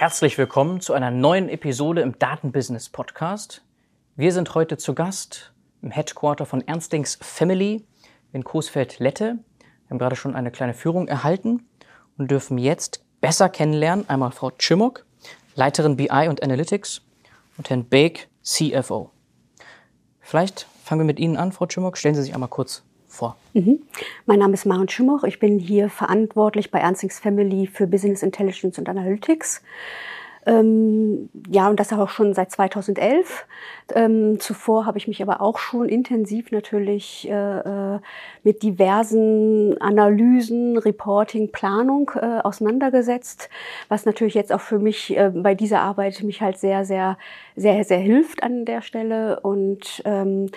Herzlich willkommen zu einer neuen Episode im Datenbusiness Podcast. Wir sind heute zu Gast im Headquarter von Ernstings Family in Coesfeld-Lette. Wir haben gerade schon eine kleine Führung erhalten und dürfen jetzt besser kennenlernen. Einmal Frau Chimok, Leiterin BI und Analytics und Herrn Bake, CFO. Vielleicht fangen wir mit Ihnen an, Frau Chimok. Stellen Sie sich einmal kurz vor. Mhm. Mein Name ist Maren Schimmoch. Ich bin hier verantwortlich bei Ernstings Family für Business Intelligence und Analytics. Ähm, ja, und das auch schon seit 2011. Ähm, zuvor habe ich mich aber auch schon intensiv natürlich äh, äh, mit diversen Analysen, Reporting, Planung äh, auseinandergesetzt, was natürlich jetzt auch für mich äh, bei dieser Arbeit mich halt sehr, sehr, sehr, sehr hilft an der Stelle und ähm,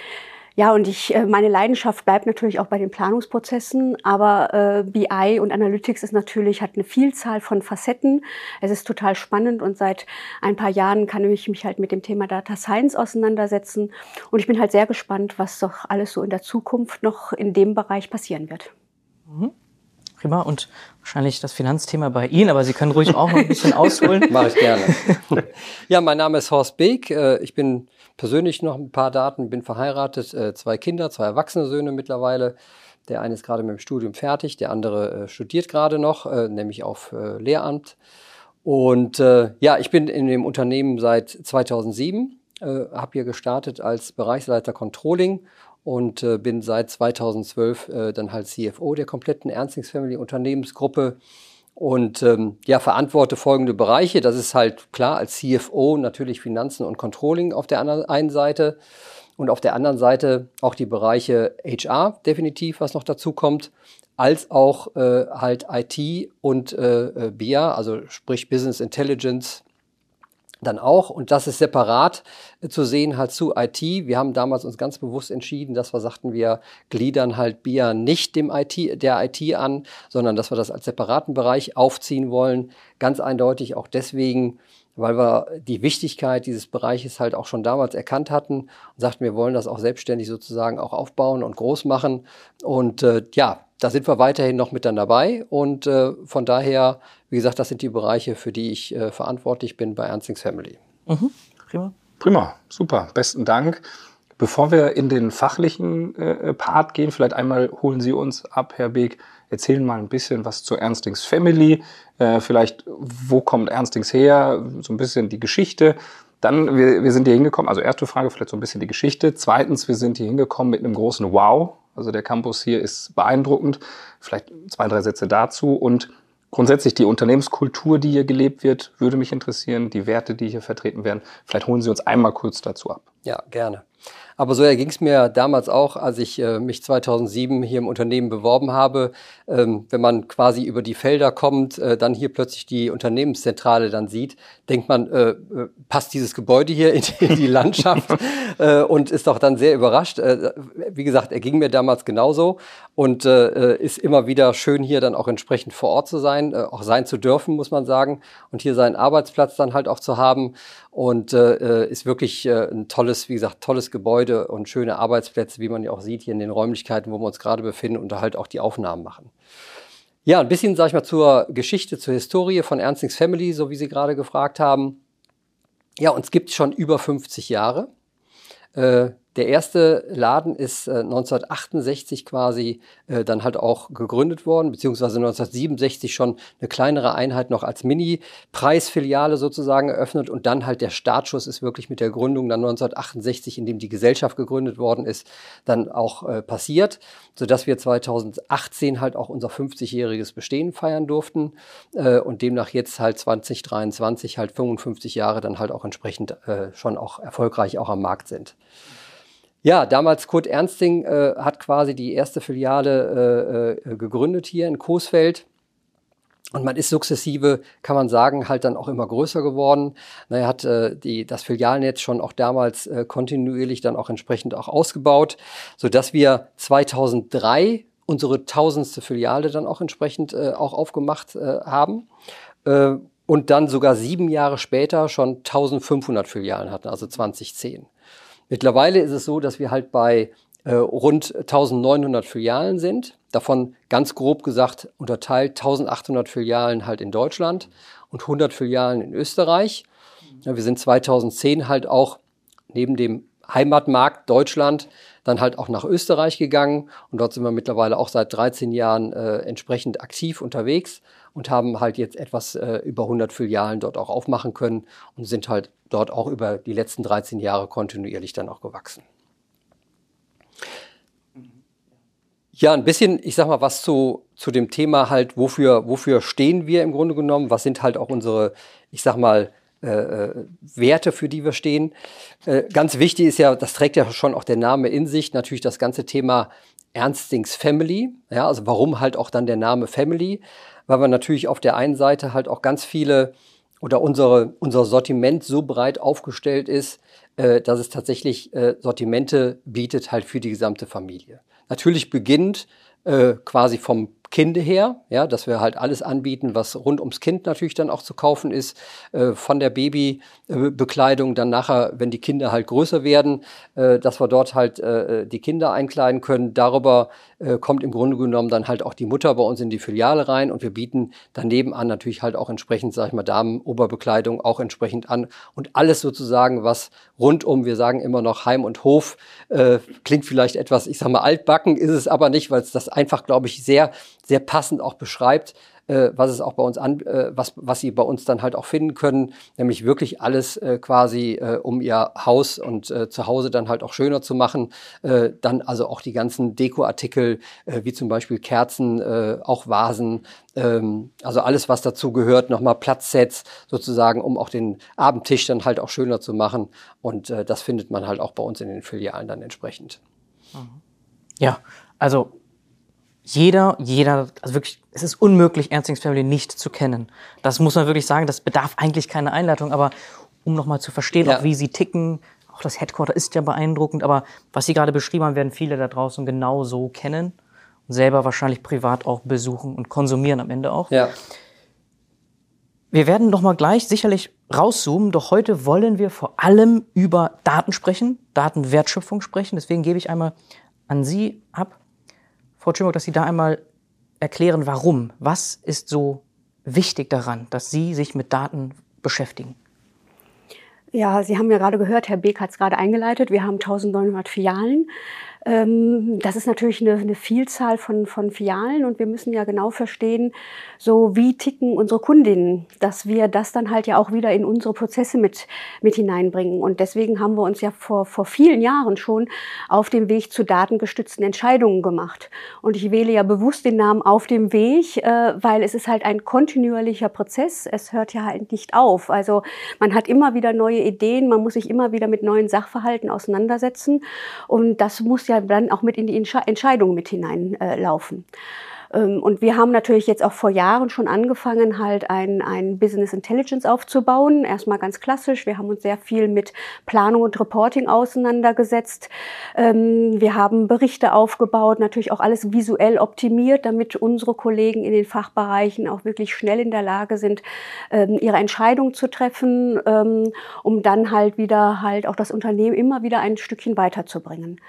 ja, und ich, äh, meine Leidenschaft bleibt natürlich auch bei den Planungsprozessen, aber äh, BI und Analytics ist natürlich, hat eine Vielzahl von Facetten. Es ist total spannend und seit ein paar Jahren kann ich mich halt mit dem Thema Data Science auseinandersetzen. Und ich bin halt sehr gespannt, was doch alles so in der Zukunft noch in dem Bereich passieren wird. Mhm. Prima. Und wahrscheinlich das Finanzthema bei Ihnen, aber Sie können ruhig auch noch ein bisschen ausholen. Mache ich gerne. ja, mein Name ist Horst Beek. Äh, ich bin persönlich noch ein paar Daten, bin verheiratet, äh, zwei Kinder, zwei erwachsene Söhne mittlerweile. Der eine ist gerade mit dem Studium fertig, der andere äh, studiert gerade noch, nämlich auf Lehramt. Und ja, ich bin in dem Unternehmen seit 2007, habe hier gestartet als Bereichsleiter Controlling und äh, bin seit 2012 äh, dann halt CFO der kompletten Ernstings Family Unternehmensgruppe und ähm, ja, verantworte folgende Bereiche. Das ist halt klar als CFO natürlich Finanzen und Controlling auf der einen Seite und auf der anderen Seite auch die Bereiche HR definitiv, was noch dazu kommt, als auch äh, halt IT und äh, äh BIA, also sprich Business Intelligence, dann auch. Und das ist separat äh, zu sehen halt zu IT. Wir haben damals uns ganz bewusst entschieden, dass wir sagten, wir gliedern halt BIA nicht dem IT, der IT an, sondern dass wir das als separaten Bereich aufziehen wollen. Ganz eindeutig auch deswegen, weil wir die Wichtigkeit dieses Bereiches halt auch schon damals erkannt hatten und sagten, wir wollen das auch selbstständig sozusagen auch aufbauen und groß machen. Und äh, ja, da sind wir weiterhin noch mit dann dabei. Und äh, von daher, wie gesagt, das sind die Bereiche, für die ich äh, verantwortlich bin bei Ernstings Family. Mhm. Prima. Prima, super, besten Dank. Bevor wir in den fachlichen äh, Part gehen, vielleicht einmal holen Sie uns ab, Herr Beek, erzählen mal ein bisschen was zu Ernstings Family. Äh, vielleicht, wo kommt Ernstings her? So ein bisschen die Geschichte. Dann, wir, wir sind hier hingekommen, also erste Frage, vielleicht so ein bisschen die Geschichte. Zweitens, wir sind hier hingekommen mit einem großen Wow. Also der Campus hier ist beeindruckend. Vielleicht zwei, drei Sätze dazu. Und grundsätzlich die Unternehmenskultur, die hier gelebt wird, würde mich interessieren. Die Werte, die hier vertreten werden. Vielleicht holen Sie uns einmal kurz dazu ab. Ja, gerne. Aber so erging es mir damals auch, als ich äh, mich 2007 hier im Unternehmen beworben habe. Ähm, wenn man quasi über die Felder kommt, äh, dann hier plötzlich die Unternehmenszentrale dann sieht, denkt man, äh, äh passt dieses Gebäude hier in, in die Landschaft äh, und ist doch dann sehr überrascht. Äh, wie gesagt, er ging mir damals genauso und ist immer wieder schön hier dann auch entsprechend vor Ort zu sein, auch sein zu dürfen, muss man sagen, und hier seinen Arbeitsplatz dann halt auch zu haben und ist wirklich ein tolles, wie gesagt, tolles Gebäude und schöne Arbeitsplätze, wie man ja auch sieht hier in den Räumlichkeiten, wo wir uns gerade befinden und da halt auch die Aufnahmen machen. Ja, ein bisschen, sage ich mal, zur Geschichte, zur Historie von Ernstings Family, so wie Sie gerade gefragt haben. Ja, uns gibt es schon über 50 Jahre. Äh, der erste Laden ist äh, 1968 quasi äh, dann halt auch gegründet worden, beziehungsweise 1967 schon eine kleinere Einheit noch als Mini-Preisfiliale sozusagen eröffnet und dann halt der Startschuss ist wirklich mit der Gründung dann 1968, in dem die Gesellschaft gegründet worden ist, dann auch äh, passiert, sodass wir 2018 halt auch unser 50-jähriges Bestehen feiern durften äh, und demnach jetzt halt 2023 halt 55 Jahre dann halt auch entsprechend äh, schon auch erfolgreich auch am Markt sind. Ja, damals Kurt Ernsting äh, hat quasi die erste Filiale äh, äh, gegründet hier in Coesfeld. Und man ist sukzessive, kann man sagen, halt dann auch immer größer geworden. Na, er hat äh, die, das Filialnetz schon auch damals äh, kontinuierlich dann auch entsprechend auch ausgebaut, so dass wir 2003 unsere tausendste Filiale dann auch entsprechend äh, auch aufgemacht äh, haben. Äh, und dann sogar sieben Jahre später schon 1500 Filialen hatten, also 2010. Mittlerweile ist es so, dass wir halt bei äh, rund 1900 Filialen sind. Davon ganz grob gesagt unterteilt 1800 Filialen halt in Deutschland und 100 Filialen in Österreich. Ja, wir sind 2010 halt auch neben dem Heimatmarkt Deutschland dann halt auch nach Österreich gegangen und dort sind wir mittlerweile auch seit 13 Jahren äh, entsprechend aktiv unterwegs und haben halt jetzt etwas äh, über 100 Filialen dort auch aufmachen können und sind halt dort auch über die letzten 13 Jahre kontinuierlich dann auch gewachsen. Ja, ein bisschen, ich sag mal, was zu, zu dem Thema halt, wofür, wofür stehen wir im Grunde genommen, was sind halt auch unsere, ich sag mal, äh, äh, Werte, für die wir stehen. Äh, ganz wichtig ist ja, das trägt ja schon auch der Name in sich, natürlich das ganze Thema Ernstings Family. Ja, also warum halt auch dann der Name Family? Weil wir natürlich auf der einen Seite halt auch ganz viele oder unsere, unser Sortiment so breit aufgestellt ist, äh, dass es tatsächlich äh, Sortimente bietet halt für die gesamte Familie. Natürlich beginnt äh, quasi vom Kinde her, ja, dass wir halt alles anbieten, was rund ums Kind natürlich dann auch zu kaufen ist, äh, von der Babybekleidung dann nachher, wenn die Kinder halt größer werden, äh, dass wir dort halt äh, die Kinder einkleiden können. Darüber äh, kommt im Grunde genommen dann halt auch die Mutter bei uns in die Filiale rein und wir bieten daneben an natürlich halt auch entsprechend, sag ich mal, Damenoberbekleidung auch entsprechend an und alles sozusagen, was rundum, wir sagen immer noch Heim und Hof, äh, klingt vielleicht etwas, ich sag mal, altbacken, ist es aber nicht, weil es das einfach, glaube ich, sehr sehr passend auch beschreibt, äh, was es auch bei uns an, äh, was, was sie bei uns dann halt auch finden können, nämlich wirklich alles äh, quasi, äh, um ihr Haus und äh, zu Hause dann halt auch schöner zu machen. Äh, dann also auch die ganzen Dekoartikel, wie zum Beispiel Kerzen, auch Vasen, ähm, also alles, was dazu gehört, nochmal Platzsets sozusagen, um auch den Abendtisch dann halt auch schöner zu machen. Und das findet man halt auch bei uns in den Filialen dann entsprechend. Ja, also jeder, jeder, also wirklich, es ist unmöglich, Ernstings Family nicht zu kennen. Das muss man wirklich sagen, das bedarf eigentlich keine Einleitung, aber um nochmal zu verstehen, ja. auch wie sie ticken, auch das Headquarter ist ja beeindruckend, aber was Sie gerade beschrieben haben, werden viele da draußen genau so kennen und selber wahrscheinlich privat auch besuchen und konsumieren am Ende auch. Ja. Wir werden nochmal gleich sicherlich rauszoomen, doch heute wollen wir vor allem über Daten sprechen, Datenwertschöpfung sprechen. Deswegen gebe ich einmal an Sie ab. Frau Tschimok, dass Sie da einmal erklären, warum. Was ist so wichtig daran, dass Sie sich mit Daten beschäftigen? Ja, Sie haben ja gerade gehört, Herr Beek hat es gerade eingeleitet. Wir haben 1900 Filialen. Ähm, das ist natürlich eine, eine Vielzahl von, von Filialen und wir müssen ja genau verstehen, so wie ticken unsere Kundinnen, dass wir das dann halt ja auch wieder in unsere Prozesse mit, mit hineinbringen. Und deswegen haben wir uns ja vor, vor vielen Jahren schon auf dem Weg zu datengestützten Entscheidungen gemacht. Und ich wähle ja bewusst den Namen auf dem Weg, äh, weil es ist halt ein kontinuierlicher Prozess. Es hört ja halt nicht auf. Also man hat immer wieder neue Ideen, man muss sich immer wieder mit neuen Sachverhalten auseinandersetzen. Und das muss ja dann auch mit in die Entscheidung mit hineinlaufen. Äh, ähm, und wir haben natürlich jetzt auch vor Jahren schon angefangen, halt ein, ein Business Intelligence aufzubauen. Erstmal ganz klassisch. Wir haben uns sehr viel mit Planung und Reporting auseinandergesetzt. Ähm, wir haben Berichte aufgebaut, natürlich auch alles visuell optimiert, damit unsere Kollegen in den Fachbereichen auch wirklich schnell in der Lage sind, ähm, ihre Entscheidung zu treffen, um dann halt wieder halt auch das Unternehmen immer wieder ein Stückchen weiterzubringen.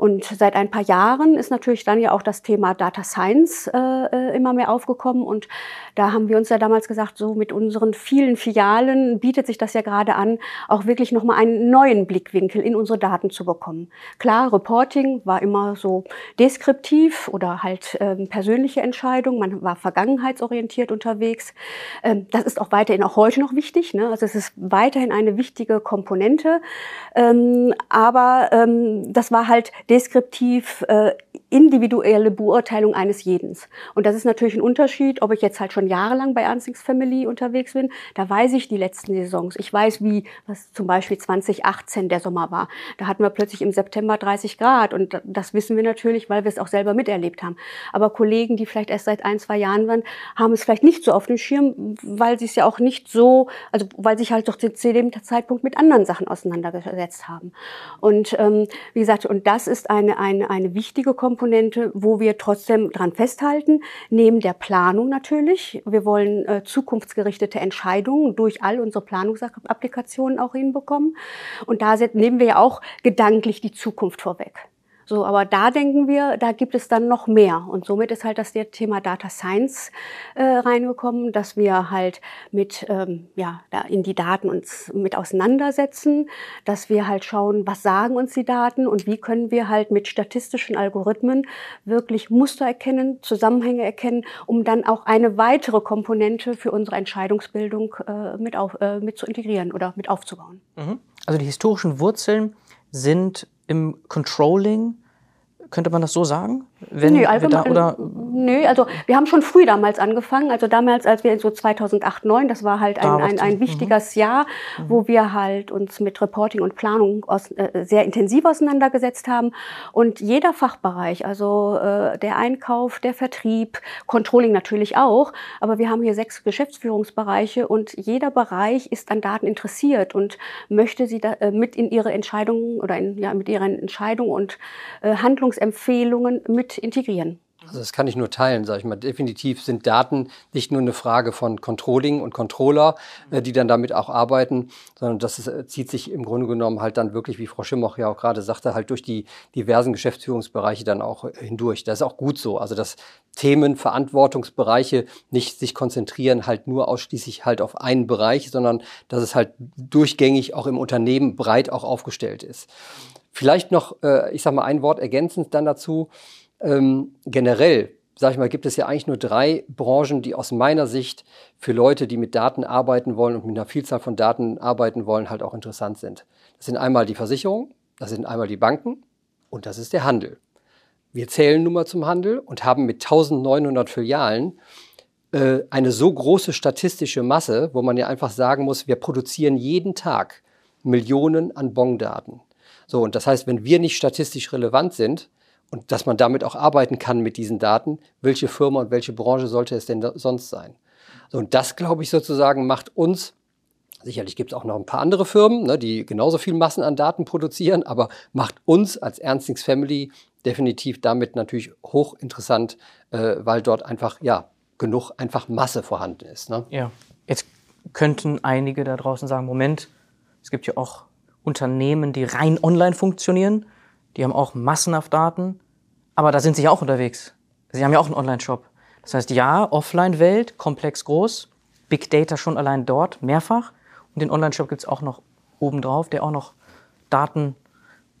Und seit ein paar Jahren ist natürlich dann ja auch das Thema Data Science äh, äh, immer mehr aufgekommen. Und da haben wir uns ja damals gesagt, so mit unseren vielen Filialen bietet sich das ja gerade an, auch wirklich nochmal einen neuen Blickwinkel in unsere Daten zu bekommen. Klar, Reporting war immer so deskriptiv oder halt ähm, persönliche Entscheidung. Man war vergangenheitsorientiert unterwegs. Ähm, das ist auch weiterhin auch heute noch wichtig. Ne? Also es ist weiterhin eine wichtige Komponente. Ähm, aber ähm, das war halt deskriptiv äh, individuelle Beurteilung eines jeden. Und das ist natürlich ein Unterschied, ob ich jetzt halt schon jahrelang bei Ernstings Family unterwegs bin. Da weiß ich die letzten Saisons. Ich weiß, wie, was zum Beispiel 2018 der Sommer war. Da hatten wir plötzlich im September 30 Grad. Und das wissen wir natürlich, weil wir es auch selber miterlebt haben. Aber Kollegen, die vielleicht erst seit ein, zwei Jahren waren, haben es vielleicht nicht so auf dem Schirm, weil sie es ja auch nicht so, also weil sich halt doch zu dem Zeitpunkt mit anderen Sachen auseinandergesetzt haben. Und ähm, wie gesagt, und das ist eine, eine, eine wichtige Komponente Komponente, wo wir trotzdem dran festhalten, neben der Planung natürlich. Wir wollen äh, zukunftsgerichtete Entscheidungen durch all unsere Planungsapplikationen auch hinbekommen. Und da nehmen wir ja auch gedanklich die Zukunft vorweg. So, aber da denken wir, da gibt es dann noch mehr. Und somit ist halt das Thema Data Science äh, reingekommen, dass wir halt mit ähm, ja da in die Daten uns mit auseinandersetzen, dass wir halt schauen, was sagen uns die Daten und wie können wir halt mit statistischen Algorithmen wirklich Muster erkennen, Zusammenhänge erkennen, um dann auch eine weitere Komponente für unsere Entscheidungsbildung äh, mit, auf, äh, mit zu integrieren oder mit aufzubauen. Mhm. Also die historischen Wurzeln sind im Controlling könnte man das so sagen? Wenn nö, allgemein, da, oder nö, also wir haben schon früh damals angefangen. Also damals, als wir so 2008, 2009, das war halt ein, ein, ein wichtiges mhm. Jahr, wo wir halt uns mit Reporting und Planung aus, äh, sehr intensiv auseinandergesetzt haben. Und jeder Fachbereich, also äh, der Einkauf, der Vertrieb, Controlling natürlich auch, aber wir haben hier sechs Geschäftsführungsbereiche und jeder Bereich ist an Daten interessiert und möchte sie da, äh, mit in ihre Entscheidungen oder in, ja, mit ihren Entscheidungen und äh, Handlungs Empfehlungen integrieren. Also das kann ich nur teilen, sage ich mal. Definitiv sind Daten nicht nur eine Frage von Controlling und Controller, äh, die dann damit auch arbeiten, sondern das ist, zieht sich im Grunde genommen halt dann wirklich, wie Frau Schimmoch ja auch gerade sagte, halt durch die diversen Geschäftsführungsbereiche dann auch äh, hindurch. Das ist auch gut so. Also dass Themen, Verantwortungsbereiche nicht sich konzentrieren halt nur ausschließlich halt auf einen Bereich, sondern dass es halt durchgängig auch im Unternehmen breit auch aufgestellt ist. Vielleicht noch, äh, ich sage mal, ein Wort ergänzend dann dazu. Ähm, generell, sage ich mal, gibt es ja eigentlich nur drei Branchen, die aus meiner Sicht für Leute, die mit Daten arbeiten wollen und mit einer Vielzahl von Daten arbeiten wollen, halt auch interessant sind. Das sind einmal die Versicherungen, das sind einmal die Banken und das ist der Handel. Wir zählen nun mal zum Handel und haben mit 1900 Filialen äh, eine so große statistische Masse, wo man ja einfach sagen muss, wir produzieren jeden Tag Millionen an Bongdaten. So, und das heißt, wenn wir nicht statistisch relevant sind und dass man damit auch arbeiten kann mit diesen Daten, welche Firma und welche Branche sollte es denn sonst sein? So, und das, glaube ich, sozusagen macht uns Sicherlich gibt es auch noch ein paar andere Firmen, ne, die genauso viel Massen an Daten produzieren, aber macht uns als Ernstings Family definitiv damit natürlich hochinteressant, äh, weil dort einfach ja genug einfach Masse vorhanden ist. Ne? Ja, jetzt könnten einige da draußen sagen: Moment, es gibt ja auch Unternehmen, die rein online funktionieren. Die haben auch massenhaft Daten. Aber da sind sie ja auch unterwegs. Sie haben ja auch einen Online-Shop. Das heißt, ja, Offline-Welt, komplex groß. Big Data schon allein dort, mehrfach. Und den Online-Shop gibt es auch noch obendrauf, der auch noch Daten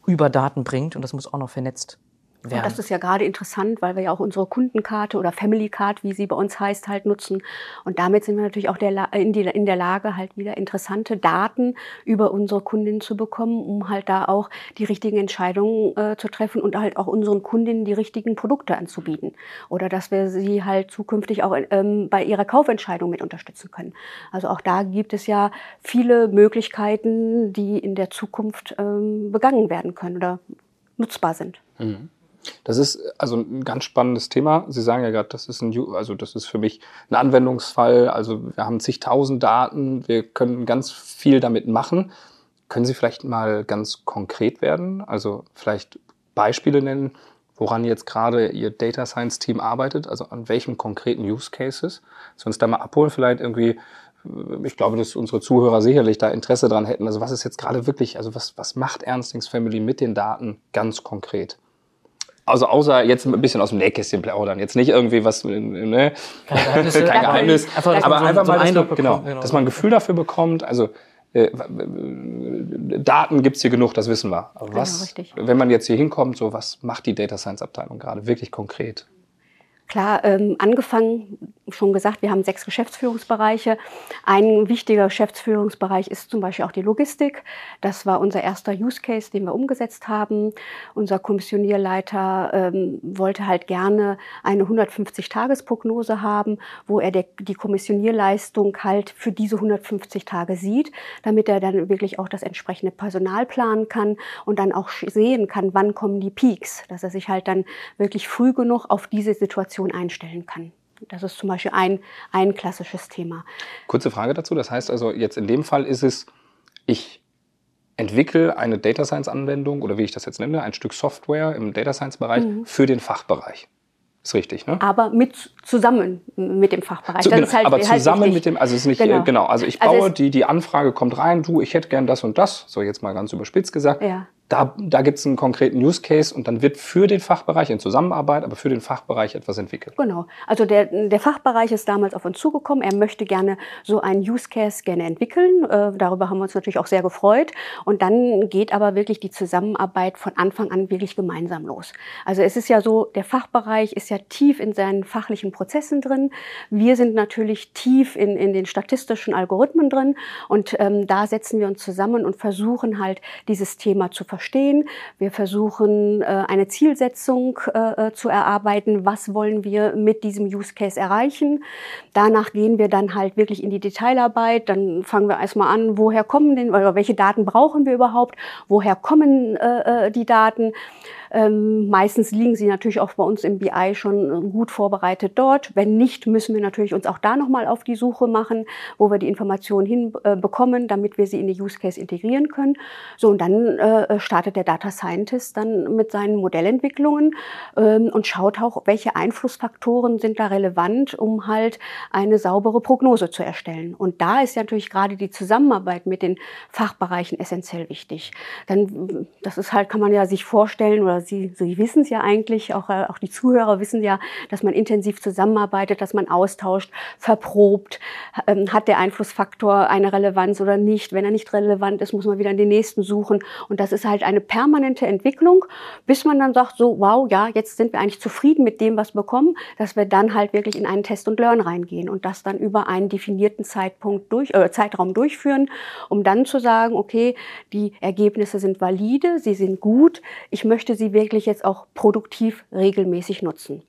über Daten bringt. Und das muss auch noch vernetzt werden. Und das ist ja gerade interessant, weil wir ja auch unsere Kundenkarte oder Family Card, wie sie bei uns heißt, halt nutzen. Und damit sind wir natürlich auch der, in, die, in der Lage, halt wieder interessante Daten über unsere Kundinnen zu bekommen, um halt da auch die richtigen Entscheidungen äh, zu treffen und halt auch unseren Kundinnen die richtigen Produkte anzubieten. Oder dass wir sie halt zukünftig auch ähm, bei ihrer Kaufentscheidung mit unterstützen können. Also auch da gibt es ja viele Möglichkeiten, die in der Zukunft ähm, begangen werden können oder nutzbar sind. Mhm. Das ist also ein ganz spannendes Thema. Sie sagen ja gerade, das ist ein, also das ist für mich ein Anwendungsfall. Also wir haben zigtausend Daten, wir können ganz viel damit machen. Können Sie vielleicht mal ganz konkret werden? Also vielleicht Beispiele nennen, woran jetzt gerade Ihr Data Science Team arbeitet? Also an welchen konkreten Use Cases? Uns da mal abholen, vielleicht irgendwie ich glaube, dass unsere Zuhörer sicherlich da Interesse dran hätten. Also was ist jetzt gerade wirklich, also was, was macht Ernstings Family mit den Daten ganz konkret? Also außer jetzt ein bisschen aus dem Nähkästchen plaudern. Jetzt nicht irgendwie was, ne? Kein Geheimnis. Kein Geheimnis. Einfach, aber so einfach mal, dass man, genau, genau, dass man ein Gefühl dafür bekommt. Also äh, Daten gibt's hier genug, das wissen wir. Aber was, genau, wenn man jetzt hier hinkommt, so was macht die Data Science Abteilung gerade wirklich konkret? Klar, ähm, angefangen, schon gesagt, wir haben sechs Geschäftsführungsbereiche. Ein wichtiger Geschäftsführungsbereich ist zum Beispiel auch die Logistik. Das war unser erster Use Case, den wir umgesetzt haben. Unser Kommissionierleiter ähm, wollte halt gerne eine 150-Tages-Prognose haben, wo er der, die Kommissionierleistung halt für diese 150 Tage sieht, damit er dann wirklich auch das entsprechende Personal planen kann und dann auch sehen kann, wann kommen die Peaks, dass er sich halt dann wirklich früh genug auf diese Situation Situation einstellen kann. Das ist zum Beispiel ein, ein klassisches Thema. Kurze Frage dazu. Das heißt also, jetzt in dem Fall ist es, ich entwickle eine Data Science Anwendung oder wie ich das jetzt nenne, ein Stück Software im Data Science Bereich mhm. für den Fachbereich. Ist richtig, ne? Aber mit zusammen mit dem Fachbereich. Zu, genau, halt, aber halt zusammen halt mit dem, also es ist nicht genau. genau also ich also baue also die die Anfrage kommt rein, du, ich hätte gern das und das, so jetzt mal ganz überspitzt gesagt. Ja. Da, da gibt es einen konkreten Use Case und dann wird für den Fachbereich in Zusammenarbeit, aber für den Fachbereich etwas entwickelt. Genau. Also der, der Fachbereich ist damals auf uns zugekommen. Er möchte gerne so einen Use Case gerne entwickeln. Äh, darüber haben wir uns natürlich auch sehr gefreut. Und dann geht aber wirklich die Zusammenarbeit von Anfang an wirklich gemeinsam los. Also es ist ja so, der Fachbereich ist ja tief in seinen fachlichen Prozessen drin. Wir sind natürlich tief in, in den statistischen Algorithmen drin. Und ähm, da setzen wir uns zusammen und versuchen halt dieses Thema zu verstehen verstehen. Wir versuchen äh, eine Zielsetzung äh, äh, zu erarbeiten. Was wollen wir mit diesem Use Case erreichen? Danach gehen wir dann halt wirklich in die Detailarbeit. Dann fangen wir erstmal an, woher kommen denn, oder welche Daten brauchen wir überhaupt? Woher kommen die Daten? Ähm, meistens liegen sie natürlich auch bei uns im BI schon gut vorbereitet dort. Wenn nicht, müssen wir natürlich uns auch da nochmal auf die Suche machen, wo wir die Informationen hinbekommen, äh, damit wir sie in die Use Case integrieren können. So, und dann äh, startet der Data Scientist dann mit seinen Modellentwicklungen ähm, und schaut auch, welche Einflussfaktoren sind da relevant, um halt eine saubere Prognose zu erstellen. Und da ist ja natürlich gerade die Zusammenarbeit mit den Fachbereichen essentiell wichtig. Dann, das ist halt, kann man ja sich vorstellen oder Sie, Sie wissen es ja eigentlich, auch, äh, auch die Zuhörer wissen ja, dass man intensiv zusammenarbeitet, dass man austauscht, verprobt. Ähm, hat der Einflussfaktor eine Relevanz oder nicht? Wenn er nicht relevant ist, muss man wieder den nächsten suchen. Und das ist halt eine permanente Entwicklung, bis man dann sagt, so, wow, ja, jetzt sind wir eigentlich zufrieden mit dem, was wir bekommen, dass wir dann halt wirklich in einen Test und Learn reingehen und das dann über einen definierten Zeitpunkt durch, äh, Zeitraum durchführen, um dann zu sagen, okay, die Ergebnisse sind valide, sie sind gut, ich möchte sie wirklich jetzt auch produktiv regelmäßig nutzen.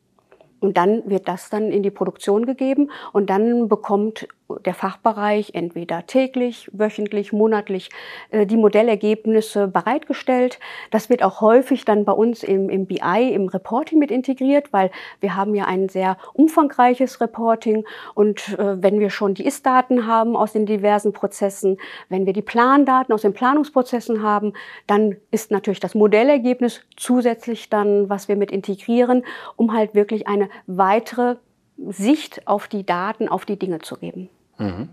Und dann wird das dann in die Produktion gegeben und dann bekommt der Fachbereich entweder täglich, wöchentlich, monatlich äh, die Modellergebnisse bereitgestellt. Das wird auch häufig dann bei uns im, im BI, im Reporting mit integriert, weil wir haben ja ein sehr umfangreiches Reporting und äh, wenn wir schon die Ist-Daten haben aus den diversen Prozessen, wenn wir die Plandaten aus den Planungsprozessen haben, dann ist natürlich das Modellergebnis zusätzlich dann, was wir mit integrieren, um halt wirklich eine weitere Sicht auf die Daten, auf die Dinge zu geben. Mhm.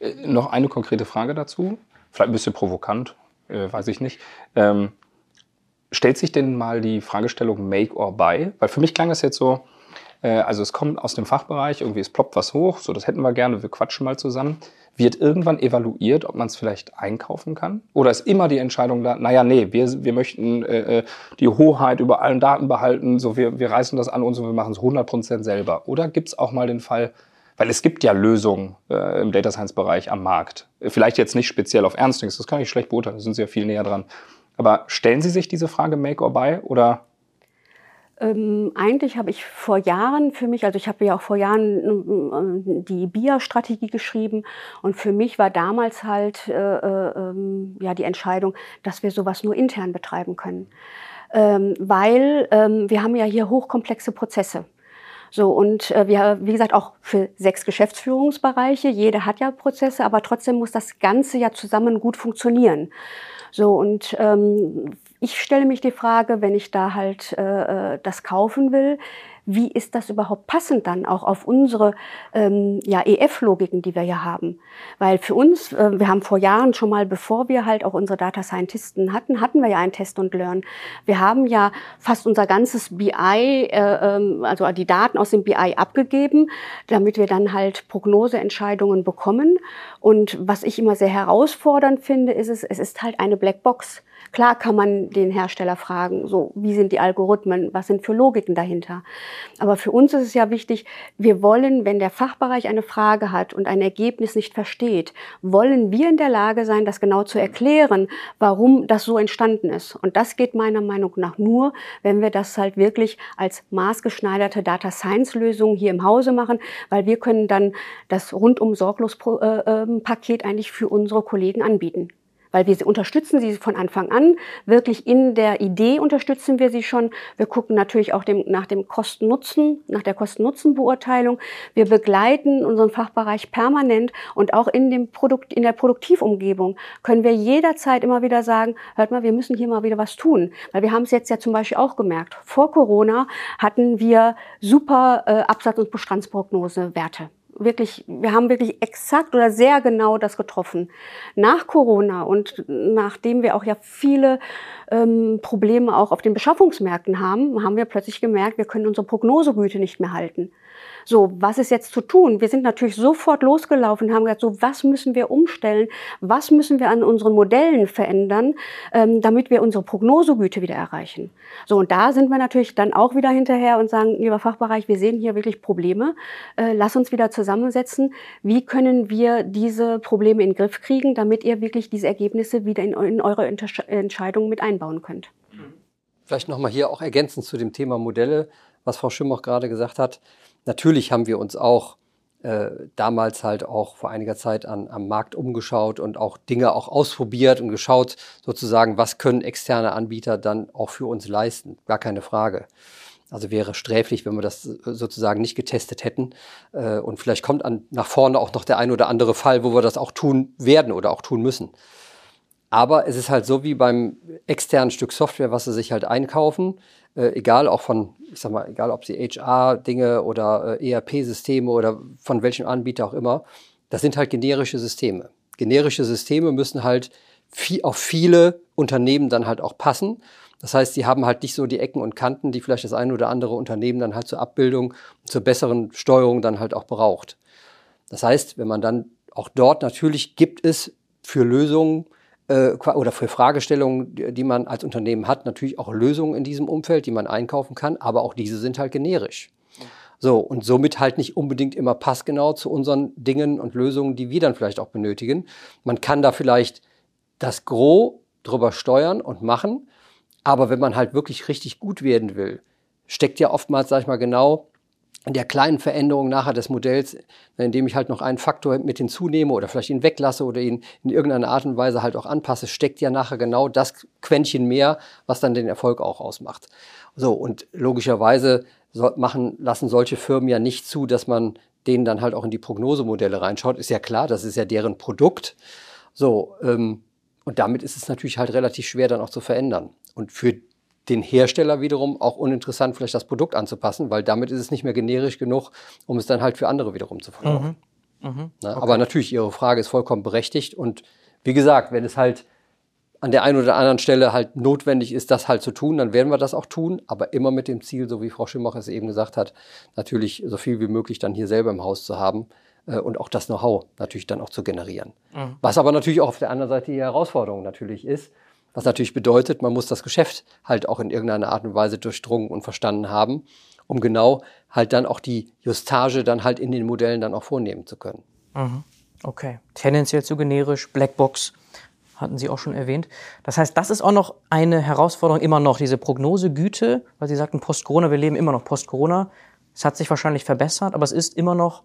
Äh, noch eine konkrete Frage dazu, vielleicht ein bisschen provokant, äh, weiß ich nicht. Ähm, stellt sich denn mal die Fragestellung Make or Buy? Weil für mich klang das jetzt so, äh, also es kommt aus dem Fachbereich, irgendwie es ploppt was hoch, so das hätten wir gerne, wir quatschen mal zusammen. Wird irgendwann evaluiert, ob man es vielleicht einkaufen kann? Oder ist immer die Entscheidung da, naja, nee, wir, wir möchten äh, äh, die Hoheit über allen Daten behalten, so wir, wir reißen das an uns und wir machen es 100% selber? Oder gibt es auch mal den Fall, weil es gibt ja Lösungen äh, im Data Science Bereich am Markt. Vielleicht jetzt nicht speziell auf Ernstings, das kann ich schlecht beurteilen, da sind Sie ja viel näher dran. Aber stellen Sie sich diese Frage Make or Buy oder ähm, eigentlich habe ich vor Jahren für mich, also ich habe ja auch vor Jahren äh, die BIA-Strategie geschrieben und für mich war damals halt äh, äh, ja die Entscheidung, dass wir sowas nur intern betreiben können, ähm, weil ähm, wir haben ja hier hochkomplexe Prozesse. So, und äh, wir, wie gesagt, auch für sechs Geschäftsführungsbereiche, jeder hat ja Prozesse, aber trotzdem muss das Ganze ja zusammen gut funktionieren. So, und ähm, ich stelle mich die Frage, wenn ich da halt äh, äh das kaufen will, wie ist das überhaupt passend dann auch auf unsere ähm, ja, EF-Logiken, die wir ja haben? Weil für uns, äh, wir haben vor Jahren schon mal, bevor wir halt auch unsere Data Scientisten hatten, hatten wir ja ein Test und Learn. Wir haben ja fast unser ganzes BI, äh, ähm, also die Daten aus dem BI abgegeben, damit wir dann halt Prognoseentscheidungen bekommen. Und was ich immer sehr herausfordernd finde, ist es, es ist halt eine Blackbox. Klar kann man den Hersteller fragen, so, wie sind die Algorithmen, was sind für Logiken dahinter. Aber für uns ist es ja wichtig, wir wollen, wenn der Fachbereich eine Frage hat und ein Ergebnis nicht versteht, wollen wir in der Lage sein, das genau zu erklären, warum das so entstanden ist. Und das geht meiner Meinung nach nur, wenn wir das halt wirklich als maßgeschneiderte Data Science Lösung hier im Hause machen, weil wir können dann das rundum sorglos äh, ähm, Paket eigentlich für unsere Kollegen anbieten weil wir sie unterstützen sie von Anfang an. Wirklich in der Idee unterstützen wir sie schon. Wir gucken natürlich auch dem, nach dem Kosten-Nutzen, nach der Kosten-Nutzen-Beurteilung. Wir begleiten unseren Fachbereich permanent und auch in dem Produkt, in der Produktivumgebung können wir jederzeit immer wieder sagen, hört mal, wir müssen hier mal wieder was tun. Weil wir haben es jetzt ja zum Beispiel auch gemerkt. Vor Corona hatten wir super äh, Absatz- und Bestandsprognosewerte wirklich, wir haben wirklich exakt oder sehr genau das getroffen. Nach Corona und nachdem wir auch ja viele ähm, Probleme auch auf den Beschaffungsmärkten haben, haben wir plötzlich gemerkt, wir können unsere Prognosegüte nicht mehr halten. So, was ist jetzt zu tun? Wir sind natürlich sofort losgelaufen haben gesagt, so, was müssen wir umstellen? Was müssen wir an unseren Modellen verändern, ähm, damit wir unsere Prognosegüte wieder erreichen? So, und da sind wir natürlich dann auch wieder hinterher und sagen, lieber Fachbereich, wir sehen hier wirklich Probleme. Äh, lass uns wieder zusammensetzen. Wie können wir diese Probleme in den Griff kriegen, damit ihr wirklich diese Ergebnisse wieder in, in eure Entscheidungen mit einbauen könnt? Vielleicht nochmal hier auch ergänzend zu dem Thema Modelle, was Frau Schimm auch gerade gesagt hat. Natürlich haben wir uns auch äh, damals halt auch vor einiger Zeit an, am Markt umgeschaut und auch Dinge auch ausprobiert und geschaut, sozusagen, was können externe Anbieter dann auch für uns leisten. Gar keine Frage. Also wäre sträflich, wenn wir das sozusagen nicht getestet hätten. Äh, und vielleicht kommt an, nach vorne auch noch der ein oder andere Fall, wo wir das auch tun werden oder auch tun müssen. Aber es ist halt so wie beim externen Stück Software, was sie sich halt einkaufen, äh, egal auch von, ich sag mal, egal ob sie HR-Dinge oder äh, ERP-Systeme oder von welchem Anbieter auch immer, das sind halt generische Systeme. Generische Systeme müssen halt viel, auf viele Unternehmen dann halt auch passen. Das heißt, sie haben halt nicht so die Ecken und Kanten, die vielleicht das eine oder andere Unternehmen dann halt zur Abbildung, zur besseren Steuerung dann halt auch braucht. Das heißt, wenn man dann auch dort natürlich gibt es für Lösungen äh, oder für Fragestellungen, die man als Unternehmen hat, natürlich auch Lösungen in diesem Umfeld, die man einkaufen kann, aber auch diese sind halt generisch. So, und somit halt nicht unbedingt immer passgenau zu unseren Dingen und Lösungen, die wir dann vielleicht auch benötigen. Man kann da vielleicht das Gros drüber steuern und machen, aber wenn man halt wirklich richtig gut werden will, steckt ja oftmals, sag ich mal, genau in der kleinen Veränderung nachher des Modells, indem ich halt noch einen Faktor mit hinzunehme oder vielleicht ihn weglasse oder ihn in irgendeiner Art und Weise halt auch anpasse, steckt ja nachher genau das Quäntchen mehr, was dann den Erfolg auch ausmacht. So, und logischerweise machen, lassen solche Firmen ja nicht zu, dass man denen dann halt auch in die Prognosemodelle reinschaut. Ist ja klar, das ist ja deren Produkt. So, ähm, und damit ist es natürlich halt relativ schwer dann auch zu verändern. Und für den Hersteller wiederum auch uninteressant, vielleicht das Produkt anzupassen, weil damit ist es nicht mehr generisch genug, um es dann halt für andere wiederum zu verkaufen. Mhm. Mhm. Na, okay. Aber natürlich, Ihre Frage ist vollkommen berechtigt. Und wie gesagt, wenn es halt an der einen oder anderen Stelle halt notwendig ist, das halt zu tun, dann werden wir das auch tun, aber immer mit dem Ziel, so wie Frau Schimmach es eben gesagt hat, natürlich so viel wie möglich dann hier selber im Haus zu haben äh, und auch das Know-how natürlich dann auch zu generieren. Mhm. Was aber natürlich auch auf der anderen Seite die Herausforderung natürlich ist, was natürlich bedeutet, man muss das Geschäft halt auch in irgendeiner Art und Weise durchdrungen und verstanden haben, um genau halt dann auch die Justage dann halt in den Modellen dann auch vornehmen zu können. Mhm. Okay. Tendenziell zu generisch, Blackbox hatten Sie auch schon erwähnt. Das heißt, das ist auch noch eine Herausforderung immer noch, diese Prognosegüte, weil Sie sagten Post-Corona, wir leben immer noch Post-Corona. Es hat sich wahrscheinlich verbessert, aber es ist immer noch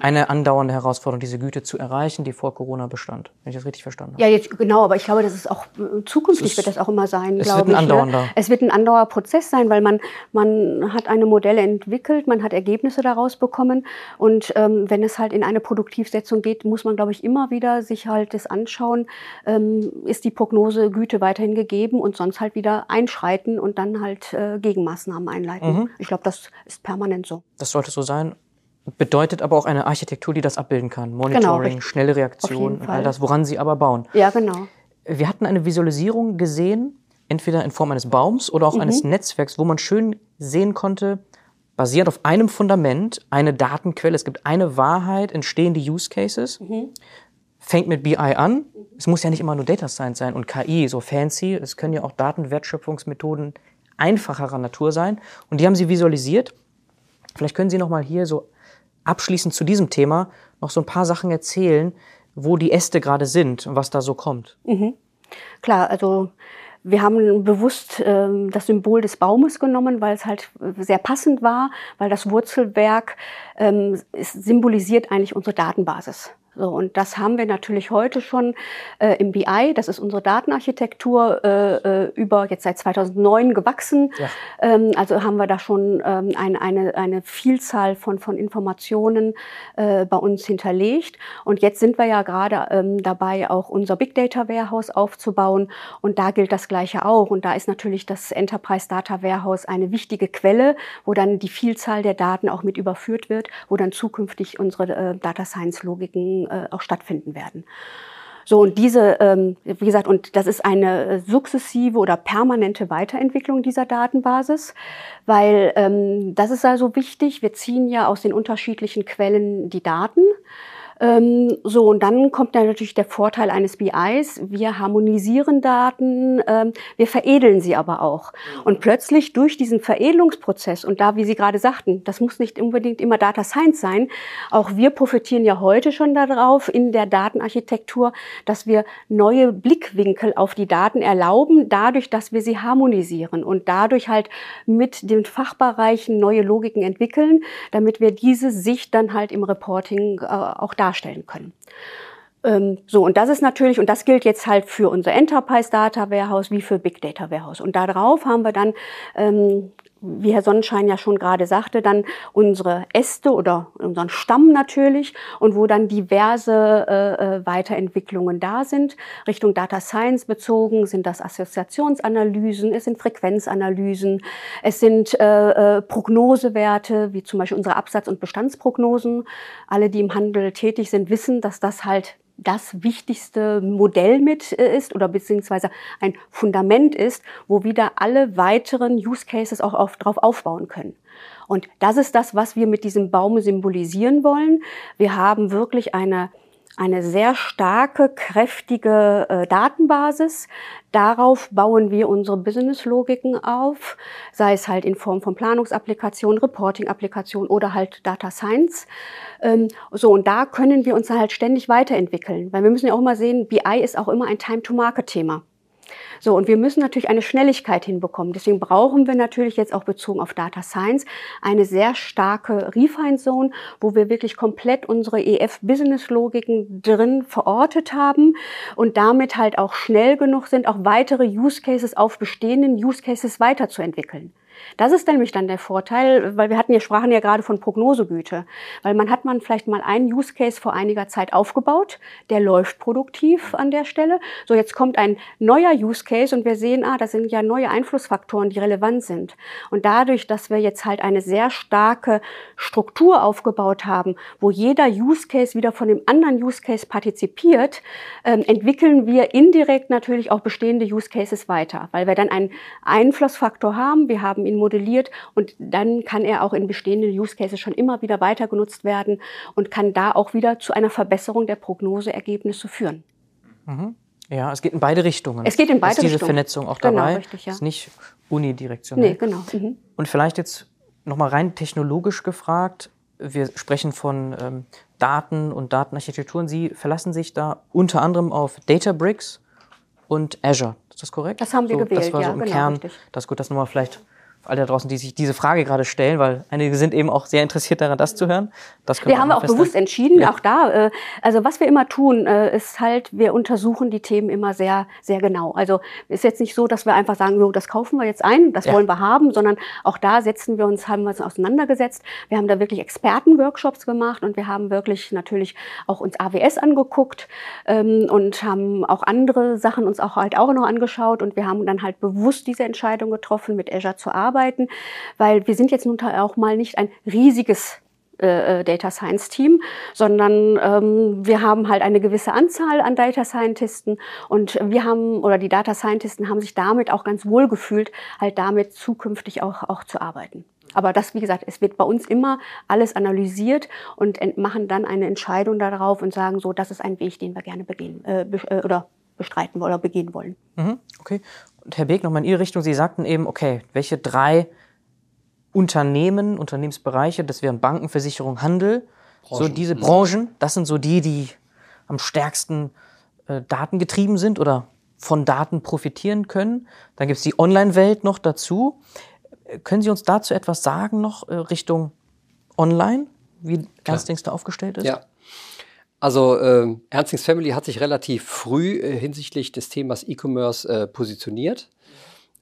eine andauernde Herausforderung, diese Güte zu erreichen, die vor Corona bestand. Wenn ich das richtig verstanden habe. Ja, jetzt, genau, aber ich glaube, das ist auch äh, zukünftig ist, wird das auch immer sein. Es wird ein ich, andauernder. Ne? Es wird ein andauernder Prozess sein, weil man man hat eine Modelle entwickelt, man hat Ergebnisse daraus bekommen und ähm, wenn es halt in eine Produktivsetzung geht, muss man, glaube ich, immer wieder sich halt das anschauen, ähm, ist die Prognose Güte weiterhin gegeben und sonst halt wieder einschreiten und dann halt äh, Gegenmaßnahmen einleiten. Mhm. Ich glaube, das ist permanent so. Das sollte so sein. Bedeutet aber auch eine Architektur, die das abbilden kann. Monitoring, genau, schnelle Reaktion und all das, woran Sie aber bauen. Ja, genau. Wir hatten eine Visualisierung gesehen, entweder in Form eines Baums oder auch mhm. eines Netzwerks, wo man schön sehen konnte, basierend auf einem Fundament, eine Datenquelle, es gibt eine Wahrheit, entstehen die Use Cases, mhm. fängt mit BI an. Es muss ja nicht immer nur Data Science sein und KI, so fancy. Es können ja auch Datenwertschöpfungsmethoden einfacherer Natur sein. Und die haben Sie visualisiert. Vielleicht können Sie noch mal hier so abschließend zu diesem Thema noch so ein paar Sachen erzählen, wo die Äste gerade sind und was da so kommt. Mhm. Klar, also wir haben bewusst ähm, das Symbol des Baumes genommen, weil es halt sehr passend war, weil das Wurzelwerk ähm, symbolisiert eigentlich unsere Datenbasis. So, und das haben wir natürlich heute schon äh, im BI, das ist unsere Datenarchitektur, äh, äh über jetzt seit 2009 gewachsen. Ja. Ähm, also haben wir da schon ähm, eine, eine, eine Vielzahl von, von Informationen äh, bei uns hinterlegt. Und jetzt sind wir ja gerade ähm, dabei, auch unser Big Data Warehouse aufzubauen. Und da gilt das Gleiche auch. Und da ist natürlich das Enterprise Data Warehouse eine wichtige Quelle, wo dann die Vielzahl der Daten auch mit überführt wird, wo dann zukünftig unsere äh, Data Science Logiken äh, auch stattfinden werden. So, und diese, ähm, wie gesagt, und das ist eine sukzessive oder permanente Weiterentwicklung dieser Datenbasis, weil ähm, das ist also wichtig. Wir ziehen ja aus den unterschiedlichen Quellen die Daten. Ähm, so, und dann kommt dann natürlich der Vorteil eines BIs. Wir harmonisieren Daten, ähm, wir veredeln sie aber auch. Und plötzlich durch diesen Veredelungsprozess, und da, wie Sie gerade sagten, das muss nicht unbedingt immer Data Science sein, auch wir profitieren ja heute schon darauf in der Datenarchitektur, dass wir neue Blickwinkel auf die Daten erlauben, dadurch, dass wir sie harmonisieren und dadurch halt mit den Fachbereichen neue Logiken entwickeln, damit wir diese Sicht dann halt im Reporting äh, auch da darstellen können. Ähm, so, und das ist natürlich, und das gilt jetzt halt für unser Enterprise Data Warehouse wie für Big Data Warehouse. Und darauf haben wir dann ähm, wie Herr Sonnenschein ja schon gerade sagte, dann unsere Äste oder unseren Stamm natürlich und wo dann diverse äh, äh, Weiterentwicklungen da sind. Richtung Data Science bezogen sind das Assoziationsanalysen, es sind Frequenzanalysen, es sind äh, äh, Prognosewerte, wie zum Beispiel unsere Absatz- und Bestandsprognosen. Alle, die im Handel tätig sind, wissen, dass das halt das wichtigste Modell mit äh, ist oder beziehungsweise ein Fundament ist, wo wieder alle weiteren Use Cases auch auf, drauf aufbauen können. Und das ist das, was wir mit diesem Baum symbolisieren wollen. Wir haben wirklich eine eine sehr starke, kräftige äh, Datenbasis. Darauf bauen wir unsere Business-Logiken auf, sei es halt in Form von Planungsapplikationen, Reporting-Applikationen oder halt Data Science. Ähm, so, und da können wir uns halt ständig weiterentwickeln, weil wir müssen ja auch mal sehen, BI ist auch immer ein Time-to-Market-Thema. So, und wir müssen natürlich eine Schnelligkeit hinbekommen. Deswegen brauchen wir natürlich jetzt auch bezogen auf Data Science eine sehr starke Refine Zone, wo wir wirklich komplett unsere EF-Business-Logiken drin verortet haben und damit halt auch schnell genug sind, auch weitere Use Cases auf bestehenden Use Cases weiterzuentwickeln. Das ist nämlich dann der Vorteil, weil wir hatten ja, sprachen ja gerade von Prognosegüte. Weil man hat man vielleicht mal einen Use Case vor einiger Zeit aufgebaut, der läuft produktiv an der Stelle. So, jetzt kommt ein neuer Use Case und wir sehen, ah, das sind ja neue Einflussfaktoren, die relevant sind. Und dadurch, dass wir jetzt halt eine sehr starke Struktur aufgebaut haben, wo jeder Use Case wieder von dem anderen Use Case partizipiert, ähm, entwickeln wir indirekt natürlich auch bestehende Use Cases weiter, weil wir dann einen Einflussfaktor haben. Wir haben ihn modelliert und dann kann er auch in bestehenden Use Cases schon immer wieder weiter genutzt werden und kann da auch wieder zu einer Verbesserung der Prognoseergebnisse führen. Mhm. Ja, es geht in beide Richtungen. Es geht in beide ist diese Richtungen. Vernetzung auch genau, dabei. Genau, richtig, ja. Ist nicht unidirektionell. Nee, genau. Mhm. Und vielleicht jetzt nochmal rein technologisch gefragt. Wir sprechen von ähm, Daten und Datenarchitekturen. Sie verlassen sich da unter anderem auf Databricks und Azure. Ist das korrekt? Das haben wir so, gewählt, Das war so ja, im genau, Kern. Richtig. Das ist gut, das nochmal vielleicht alle da draußen, die sich diese Frage gerade stellen, weil einige sind eben auch sehr interessiert daran, das zu hören. Das wir haben auch bewusst entschieden, ja. auch da. Äh, also was wir immer tun, äh, ist halt, wir untersuchen die Themen immer sehr, sehr genau. Also ist jetzt nicht so, dass wir einfach sagen, so, das kaufen wir jetzt ein, das ja. wollen wir haben, sondern auch da setzen wir uns, haben wir uns auseinandergesetzt. Wir haben da wirklich Expertenworkshops gemacht und wir haben wirklich natürlich auch uns AWS angeguckt ähm, und haben auch andere Sachen uns auch halt auch noch angeschaut und wir haben dann halt bewusst diese Entscheidung getroffen, mit Azure zu arbeiten arbeiten, weil wir sind jetzt nun auch mal nicht ein riesiges äh, äh, Data Science Team, sondern ähm, wir haben halt eine gewisse Anzahl an Data Scientisten und wir haben oder die Data Scientisten haben sich damit auch ganz wohl gefühlt, halt damit zukünftig auch, auch zu arbeiten. Aber das, wie gesagt, es wird bei uns immer alles analysiert und machen dann eine Entscheidung darauf und sagen so, das ist ein Weg, den wir gerne begehen äh, äh oder bestreiten oder begehen wollen. Mhm, okay. Herr Beek, nochmal in Ihre Richtung. Sie sagten eben, okay, welche drei Unternehmen, Unternehmensbereiche, das wären Banken, Versicherung, Handel, Branchen. so diese Branchen, das sind so die, die am stärksten äh, datengetrieben sind oder von Daten profitieren können. Dann gibt es die Online-Welt noch dazu. Können Sie uns dazu etwas sagen noch äh, Richtung Online, wie Ernstings da aufgestellt ist? Ja. Also äh, Ernstings Family hat sich relativ früh äh, hinsichtlich des Themas E-Commerce äh, positioniert.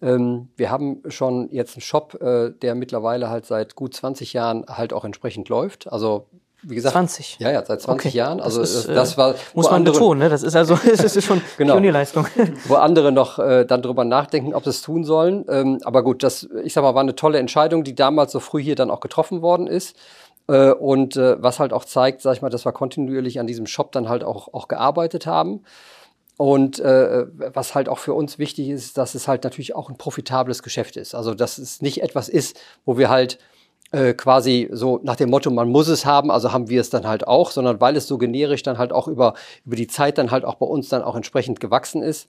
Ähm, wir haben schon jetzt einen Shop, äh, der mittlerweile halt seit gut 20 Jahren halt auch entsprechend läuft. Also wie gesagt, 20. Ja, ja, seit 20 Okay. Jahren. Also das, ist, äh, das war muss man andere- betonen, ne? Das ist also das ist schon Genau. Pionierleistung. wo andere noch äh, dann drüber nachdenken, ob sie es tun sollen. Ähm, aber gut, das, ich sag mal, war eine tolle Entscheidung, die damals so früh hier dann auch getroffen worden ist. Äh, und äh, was halt auch zeigt, sag ich mal, dass wir kontinuierlich an diesem Shop dann halt auch, auch gearbeitet haben. Und äh, was halt auch für uns wichtig ist, dass es halt natürlich auch ein profitables Geschäft ist. Also dass es nicht etwas ist, wo wir halt äh, quasi so nach dem Motto, man muss es haben, also haben wir es dann halt auch, sondern weil es so generisch dann halt auch über, über die Zeit dann halt auch bei uns dann auch entsprechend gewachsen ist,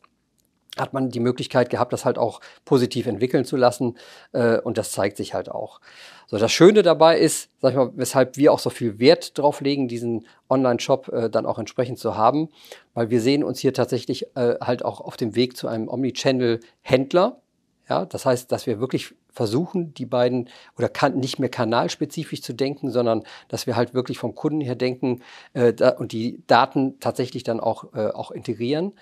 hat man die Möglichkeit gehabt, das halt auch positiv entwickeln zu lassen. Äh, und das zeigt sich halt auch. So, das Schöne dabei ist, sag ich mal, weshalb wir auch so viel Wert drauf legen, diesen Online-Shop äh, dann auch entsprechend zu haben, weil wir sehen uns hier tatsächlich äh, halt auch auf dem Weg zu einem Omnichannel-Händler. Ja, das heißt, dass wir wirklich versuchen, die beiden oder kann, nicht mehr kanalspezifisch zu denken, sondern dass wir halt wirklich vom Kunden her denken äh, da, und die Daten tatsächlich dann auch, äh, auch integrieren.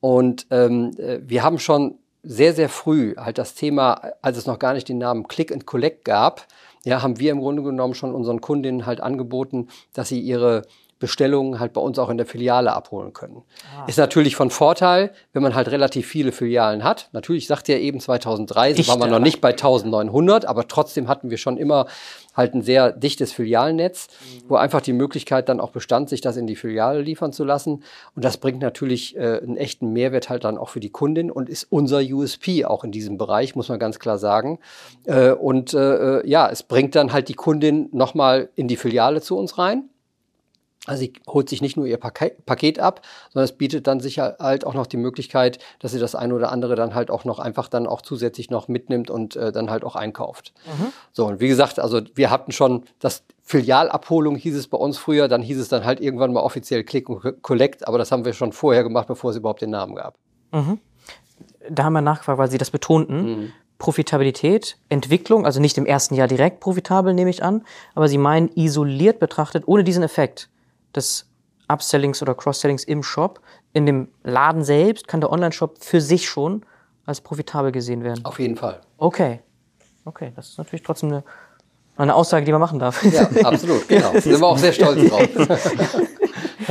Und ähm, äh, wir haben schon sehr, sehr früh halt das Thema, als es noch gar nicht den Namen Click and Collect gab, ja, haben wir im Grunde genommen schon unseren Kundinnen halt angeboten, dass sie ihre Bestellungen halt bei uns auch in der Filiale abholen können. Ist natürlich von Vorteil, wenn man halt relativ viele Filialen hat. Natürlich sagt ihr eben 2003, so waren wir noch nicht bei 1900, aber trotzdem hatten wir schon immer halt ein sehr dichtes Filialnetz, wo einfach die Möglichkeit dann auch bestand, sich das in die Filiale liefern zu lassen. Und das bringt natürlich äh, einen echten Mehrwert halt dann auch für die Kundin und ist unser USP auch in diesem Bereich, muss man ganz klar sagen. Äh, und äh, äh, ja, es bringt dann halt die Kundin nochmal in die Filiale zu uns rein. Also sie holt sich nicht nur ihr Paket, ab, sondern es bietet dann sicher halt auch noch die Möglichkeit, dass sie das eine oder andere dann halt auch noch einfach dann auch zusätzlich noch mitnimmt und äh, dann halt auch einkauft. So, und wie gesagt, also wir hatten schon das Filialabholung hieß es bei uns früher, dann hieß es dann halt irgendwann mal offiziell Click und Collect, aber das haben wir schon vorher gemacht, bevor es überhaupt den Namen gab. Da haben wir nachgefragt, weil Sie das betonten. Mhm. Profitabilität, Entwicklung, also nicht im ersten Jahr direkt profitabel, nehme ich an, aber Sie meinen isoliert betrachtet, ohne diesen Effekt des Upsellings oder Cross-Sellings im Shop, in dem Laden selbst kann der Online-Shop für sich schon als profitabel gesehen werden. Auf jeden Fall. Okay. Okay, das ist natürlich trotzdem eine, eine Aussage, die man machen darf. Ja, absolut, genau. Sind wir auch sehr stolz drauf.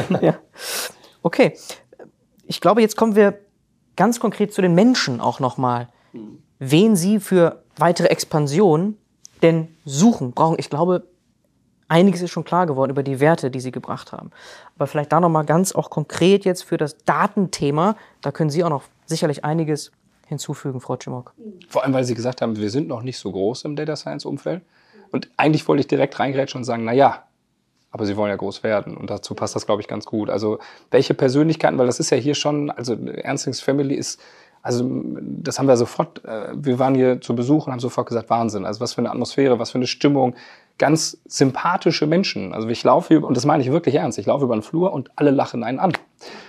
ja. Okay. Ich glaube, jetzt kommen wir ganz konkret zu den Menschen auch nochmal. Wen Sie für weitere Expansion denn suchen, brauchen. Ich glaube, einiges ist schon klar geworden über die Werte, die Sie gebracht haben. Aber vielleicht da nochmal ganz auch konkret jetzt für das Datenthema. Da können Sie auch noch sicherlich einiges hinzufügen, Frau Cimok. Vor allem, weil Sie gesagt haben, wir sind noch nicht so groß im Data Science Umfeld. Und eigentlich wollte ich direkt reingrätschen und sagen, na ja, aber Sie wollen ja groß werden. Und dazu passt das, glaube ich, ganz gut. Also, welche Persönlichkeiten, weil das ist ja hier schon, also Ernstings Family ist, also das haben wir sofort, äh, wir waren hier zu Besuch und haben sofort gesagt, Wahnsinn. Also was für eine Atmosphäre, was für eine Stimmung. Ganz sympathische Menschen. Also ich laufe über, und das meine ich wirklich ernst, ich laufe über den Flur und alle lachen einen an.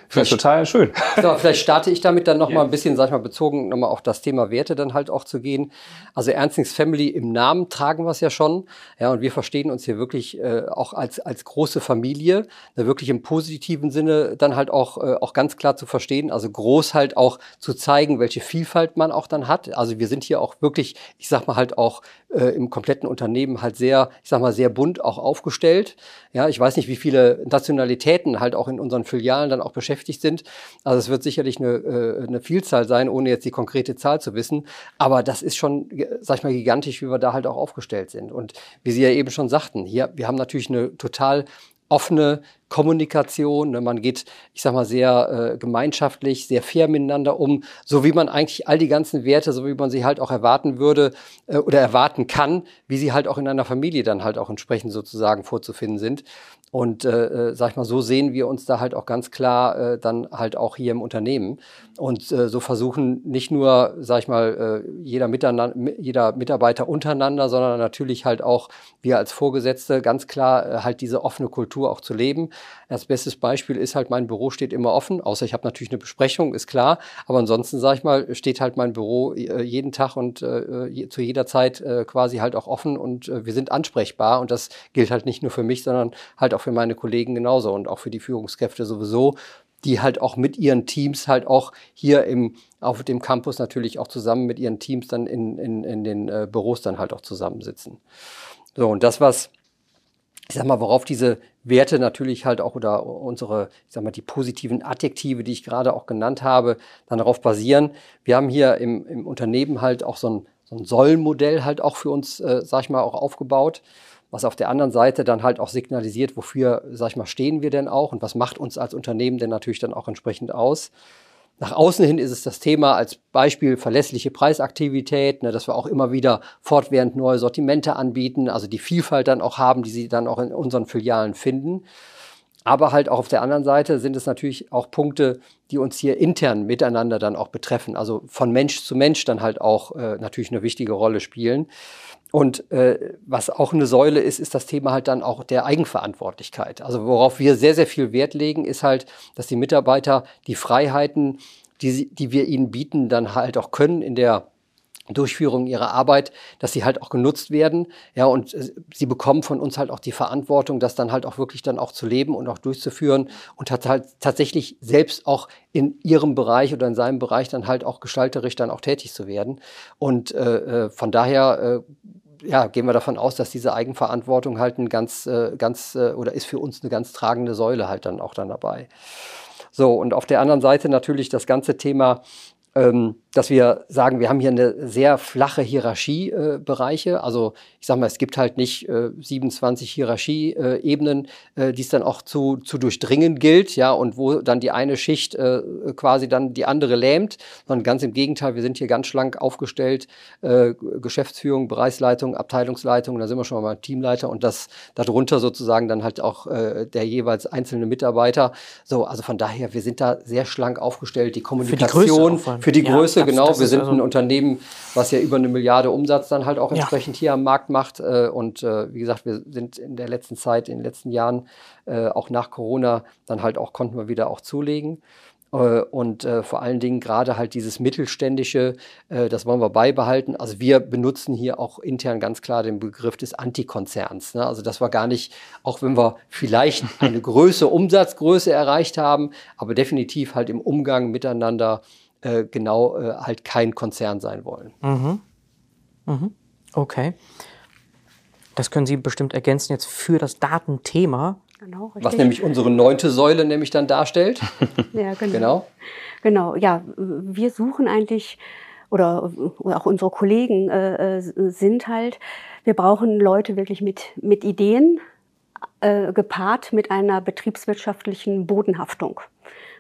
Finde ich total schön. So, vielleicht starte ich damit dann noch mal ein bisschen, sag ich mal, bezogen nochmal auf das Thema Werte dann halt auch zu gehen. Also Ernstings Family im Namen tragen wir es ja schon. Ja, und wir verstehen uns hier wirklich äh, auch als, als große Familie, ne, wirklich im positiven Sinne dann halt auch, äh, auch ganz klar zu verstehen. Also groß halt auch zu zeigen, welche Vielfalt man auch dann hat. Also wir sind hier auch wirklich, ich sag mal halt auch äh, im kompletten Unternehmen halt sehr, ich sag mal, sehr bunt auch aufgestellt. Ja, ich weiß nicht, wie viele Nationalitäten halt auch in unseren Filialen dann auch beschäftigt sind. Also es wird sicherlich eine, äh, eine Vielzahl sein, ohne jetzt die konkrete Zahl zu wissen. Aber das ist schon, ge- sag ich mal, gigantisch, wie wir da halt auch aufgestellt sind. Und wie Sie ja eben schon sagten, hier, wir haben natürlich eine total offene Kommunikation. Ne? Man geht, ich sag mal, sehr äh, gemeinschaftlich, sehr fair miteinander um, so wie man eigentlich all die ganzen Werte, so wie man sie halt auch erwarten würde äh, oder erwarten kann, wie sie halt auch in einer Familie dann halt auch entsprechend sozusagen vorzufinden sind. Und äh, äh, sag ich mal, so sehen wir uns da halt auch ganz klar äh, dann halt auch hier im Unternehmen. Und äh, so versuchen nicht nur, sag ich mal, äh, jeder, Miteinander, jeder Mitarbeiter untereinander, sondern natürlich halt auch wir als Vorgesetzte ganz klar äh, halt diese offene Kultur auch zu leben. Das beste Beispiel ist halt, mein Büro steht immer offen, außer ich habe natürlich eine Besprechung, ist klar. Aber ansonsten, sage ich mal, steht halt mein Büro äh, jeden Tag und äh, zu jeder Zeit äh, quasi halt auch offen und äh, wir sind ansprechbar. Und das gilt halt nicht nur für mich, sondern halt auch für meine Kollegen genauso und auch für die Führungskräfte sowieso die halt auch mit ihren Teams halt auch hier im, auf dem Campus natürlich auch zusammen mit ihren Teams dann in, in, in den äh, Büros dann halt auch zusammensitzen. So, und das, was, ich sag mal, worauf diese Werte natürlich halt auch oder unsere, ich sag mal, die positiven Adjektive, die ich gerade auch genannt habe, dann darauf basieren. Wir haben hier im, im Unternehmen halt auch so ein, so ein Sollmodell halt auch für uns, äh, sag ich mal, auch aufgebaut was auf der anderen Seite dann halt auch signalisiert, wofür, sag ich mal, stehen wir denn auch und was macht uns als Unternehmen denn natürlich dann auch entsprechend aus. Nach außen hin ist es das Thema als Beispiel verlässliche Preisaktivität, ne, dass wir auch immer wieder fortwährend neue Sortimente anbieten, also die Vielfalt dann auch haben, die Sie dann auch in unseren Filialen finden. Aber halt auch auf der anderen Seite sind es natürlich auch Punkte, die uns hier intern miteinander dann auch betreffen, also von Mensch zu Mensch dann halt auch äh, natürlich eine wichtige Rolle spielen. Und äh, was auch eine Säule ist, ist das Thema halt dann auch der Eigenverantwortlichkeit. Also worauf wir sehr, sehr viel Wert legen, ist halt, dass die Mitarbeiter die Freiheiten, die, die wir ihnen bieten, dann halt auch können in der Durchführung ihrer Arbeit, dass sie halt auch genutzt werden. Ja, und äh, sie bekommen von uns halt auch die Verantwortung, das dann halt auch wirklich dann auch zu leben und auch durchzuführen und hat halt tatsächlich selbst auch in ihrem Bereich oder in seinem Bereich dann halt auch gestalterisch dann auch tätig zu werden. Und äh, äh von daher äh, ja, gehen wir davon aus, dass diese Eigenverantwortung halt ein ganz, äh, ganz äh, oder ist für uns eine ganz tragende Säule halt dann auch dann dabei. So, und auf der anderen Seite natürlich das ganze Thema dass wir sagen, wir haben hier eine sehr flache Hierarchiebereiche. Äh, also ich sage mal, es gibt halt nicht äh, 27 Hierarchieebenen, äh, die es dann auch zu, zu durchdringen gilt, ja, und wo dann die eine Schicht äh, quasi dann die andere lähmt, sondern ganz im Gegenteil, wir sind hier ganz schlank aufgestellt, äh, Geschäftsführung, Bereichsleitung, Abteilungsleitung, da sind wir schon mal Teamleiter und das darunter sozusagen dann halt auch äh, der jeweils einzelne Mitarbeiter. So, also von daher, wir sind da sehr schlank aufgestellt. Die Kommunikation für die Größe, für die Größe ja, genau. Wir sind also ein Unternehmen, was ja über eine Milliarde Umsatz dann halt auch entsprechend ja. hier am Markt macht. Äh, und äh, wie gesagt, wir sind in der letzten Zeit, in den letzten Jahren, äh, auch nach Corona, dann halt auch, konnten wir wieder auch zulegen. Und vor allen Dingen gerade halt dieses mittelständische, das wollen wir beibehalten. Also wir benutzen hier auch intern ganz klar den Begriff des Antikonzerns. Ne? Also das war gar nicht, auch wenn wir vielleicht eine Größe, Umsatzgröße erreicht haben, aber definitiv halt im Umgang miteinander äh, genau äh, halt kein Konzern sein wollen. Mhm. Mhm. Okay. Das können Sie bestimmt ergänzen jetzt für das Datenthema. Genau, richtig. Was nämlich unsere neunte Säule nämlich dann darstellt. ja, genau. genau. Genau, ja, wir suchen eigentlich, oder, oder auch unsere Kollegen äh, äh, sind halt, wir brauchen Leute wirklich mit, mit Ideen, äh, gepaart mit einer betriebswirtschaftlichen Bodenhaftung.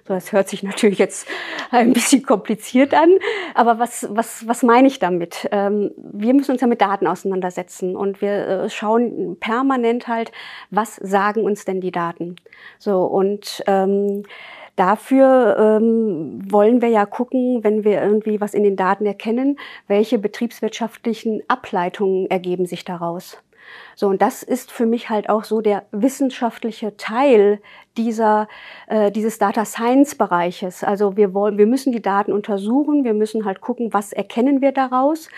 Das hört sich natürlich jetzt ein bisschen kompliziert an, aber was, was, was meine ich damit? Ähm, wir müssen uns ja mit Daten auseinandersetzen und wir äh, schauen permanent halt, was sagen uns denn die Daten? So und ähm, Dafür ähm, wollen wir ja gucken, wenn wir irgendwie was in den Daten erkennen, welche betriebswirtschaftlichen Ableitungen ergeben sich daraus. So, und das ist für mich halt auch so der wissenschaftliche Teil dieser, äh, dieses Data Science Bereiches. Also wir wollen, wir müssen die Daten untersuchen, wir müssen halt gucken, was erkennen wir daraus,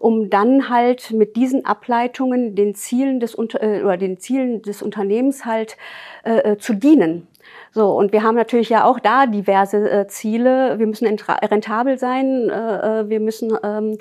um dann halt mit diesen Ableitungen den Zielen des, äh, oder den Zielen des Unternehmens halt äh, äh, zu dienen. So, und wir haben natürlich ja auch da diverse äh, Ziele. Wir müssen rentabel sein, äh, äh wir müssen ähm,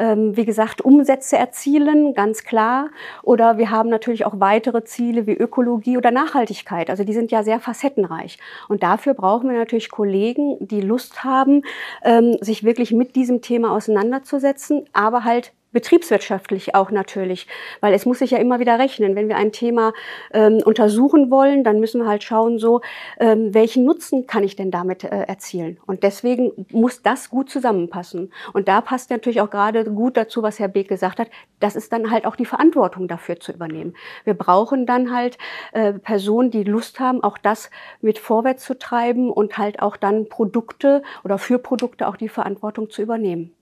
ähm, wie gesagt, Umsätze erzielen, ganz klar. Oder wir haben natürlich auch weitere Ziele wie Ökologie oder Nachhaltigkeit. Also die sind ja sehr facettenreich. Und dafür brauchen wir natürlich Kollegen, die Lust haben, ähm, sich wirklich mit diesem Thema auseinanderzusetzen, aber halt betriebswirtschaftlich auch natürlich, weil es muss sich ja immer wieder rechnen. Wenn wir ein Thema ähm, untersuchen wollen, dann müssen wir halt schauen, so ähm, welchen Nutzen kann ich denn damit äh, erzielen? Und deswegen muss das gut zusammenpassen. Und da passt natürlich auch gerade gut dazu, was Herr Beek gesagt hat. Das ist dann halt auch die Verantwortung dafür zu übernehmen. Wir brauchen dann halt äh, Personen, die Lust haben, auch das mit vorwärts zu treiben und halt auch dann Produkte oder für Produkte auch die Verantwortung zu übernehmen.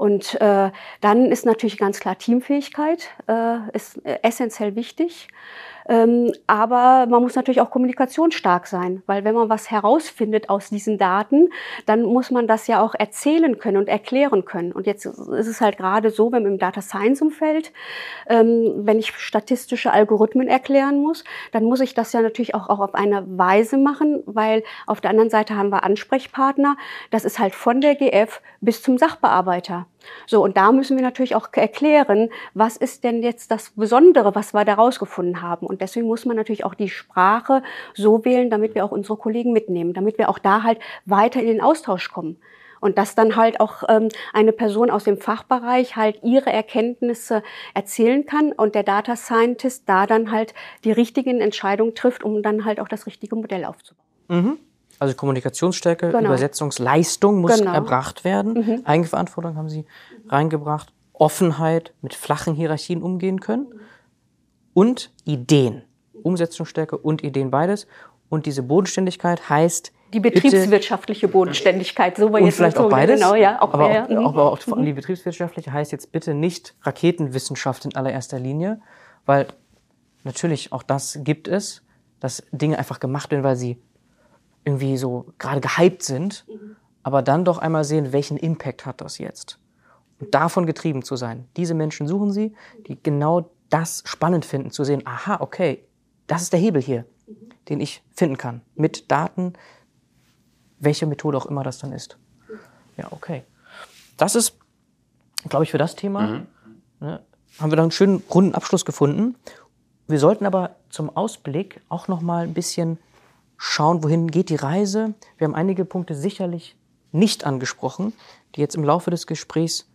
Und äh, dann ist natürlich ganz klar Teamfähigkeit äh, ist äh, essentiell wichtig. Ähm, aber man muss natürlich auch kommunikationsstark sein, weil wenn man was herausfindet aus diesen Daten, dann muss man das ja auch erzählen können und erklären können. Und jetzt ist es halt gerade so, wenn man im Data Science Umfeld, ähm, wenn ich statistische Algorithmen erklären muss, dann muss ich das ja natürlich auch, auch auf eine Weise machen, weil auf der anderen Seite haben wir Ansprechpartner. Das ist halt von der GF bis zum Sachbearbeiter. So, und da müssen wir natürlich auch erklären, was ist denn jetzt das Besondere, was wir da rausgefunden haben. Und deswegen muss man natürlich auch die Sprache so wählen, damit wir auch unsere Kollegen mitnehmen, damit wir auch da halt weiter in den Austausch kommen. Und dass dann halt auch ähm, eine Person aus dem Fachbereich halt ihre Erkenntnisse erzählen kann und der Data Scientist da dann halt die richtigen Entscheidungen trifft, um dann halt auch das richtige Modell aufzubauen. Mhm. Also Kommunikationsstärke, genau. Übersetzungsleistung muss genau. erbracht werden. Mhm. Eigenverantwortung haben Sie reingebracht. Offenheit, mit flachen Hierarchien umgehen können. Und Ideen. Umsetzungsstärke und Ideen beides. Und diese Bodenständigkeit heißt, die betriebswirtschaftliche Bodenständigkeit, so war jetzt vielleicht auch beides. Genau, ja, auch, aber, ja, auch, ja. aber auch mhm. die betriebswirtschaftliche heißt jetzt bitte nicht Raketenwissenschaft in allererster Linie, weil natürlich auch das gibt es, dass Dinge einfach gemacht werden, weil sie irgendwie so gerade gehypt sind, mhm. aber dann doch einmal sehen, welchen Impact hat das jetzt. Und davon getrieben zu sein. Diese Menschen suchen sie, die genau das spannend finden, zu sehen, aha, okay, das ist der Hebel hier, mhm. den ich finden kann. Mit Daten, welche Methode auch immer das dann ist. Ja, okay. Das ist, glaube ich, für das Thema. Mhm. Ne, haben wir da einen schönen runden Abschluss gefunden. Wir sollten aber zum Ausblick auch noch mal ein bisschen schauen, wohin geht die Reise. Wir haben einige Punkte sicherlich nicht angesprochen, die jetzt im Laufe des Gesprächs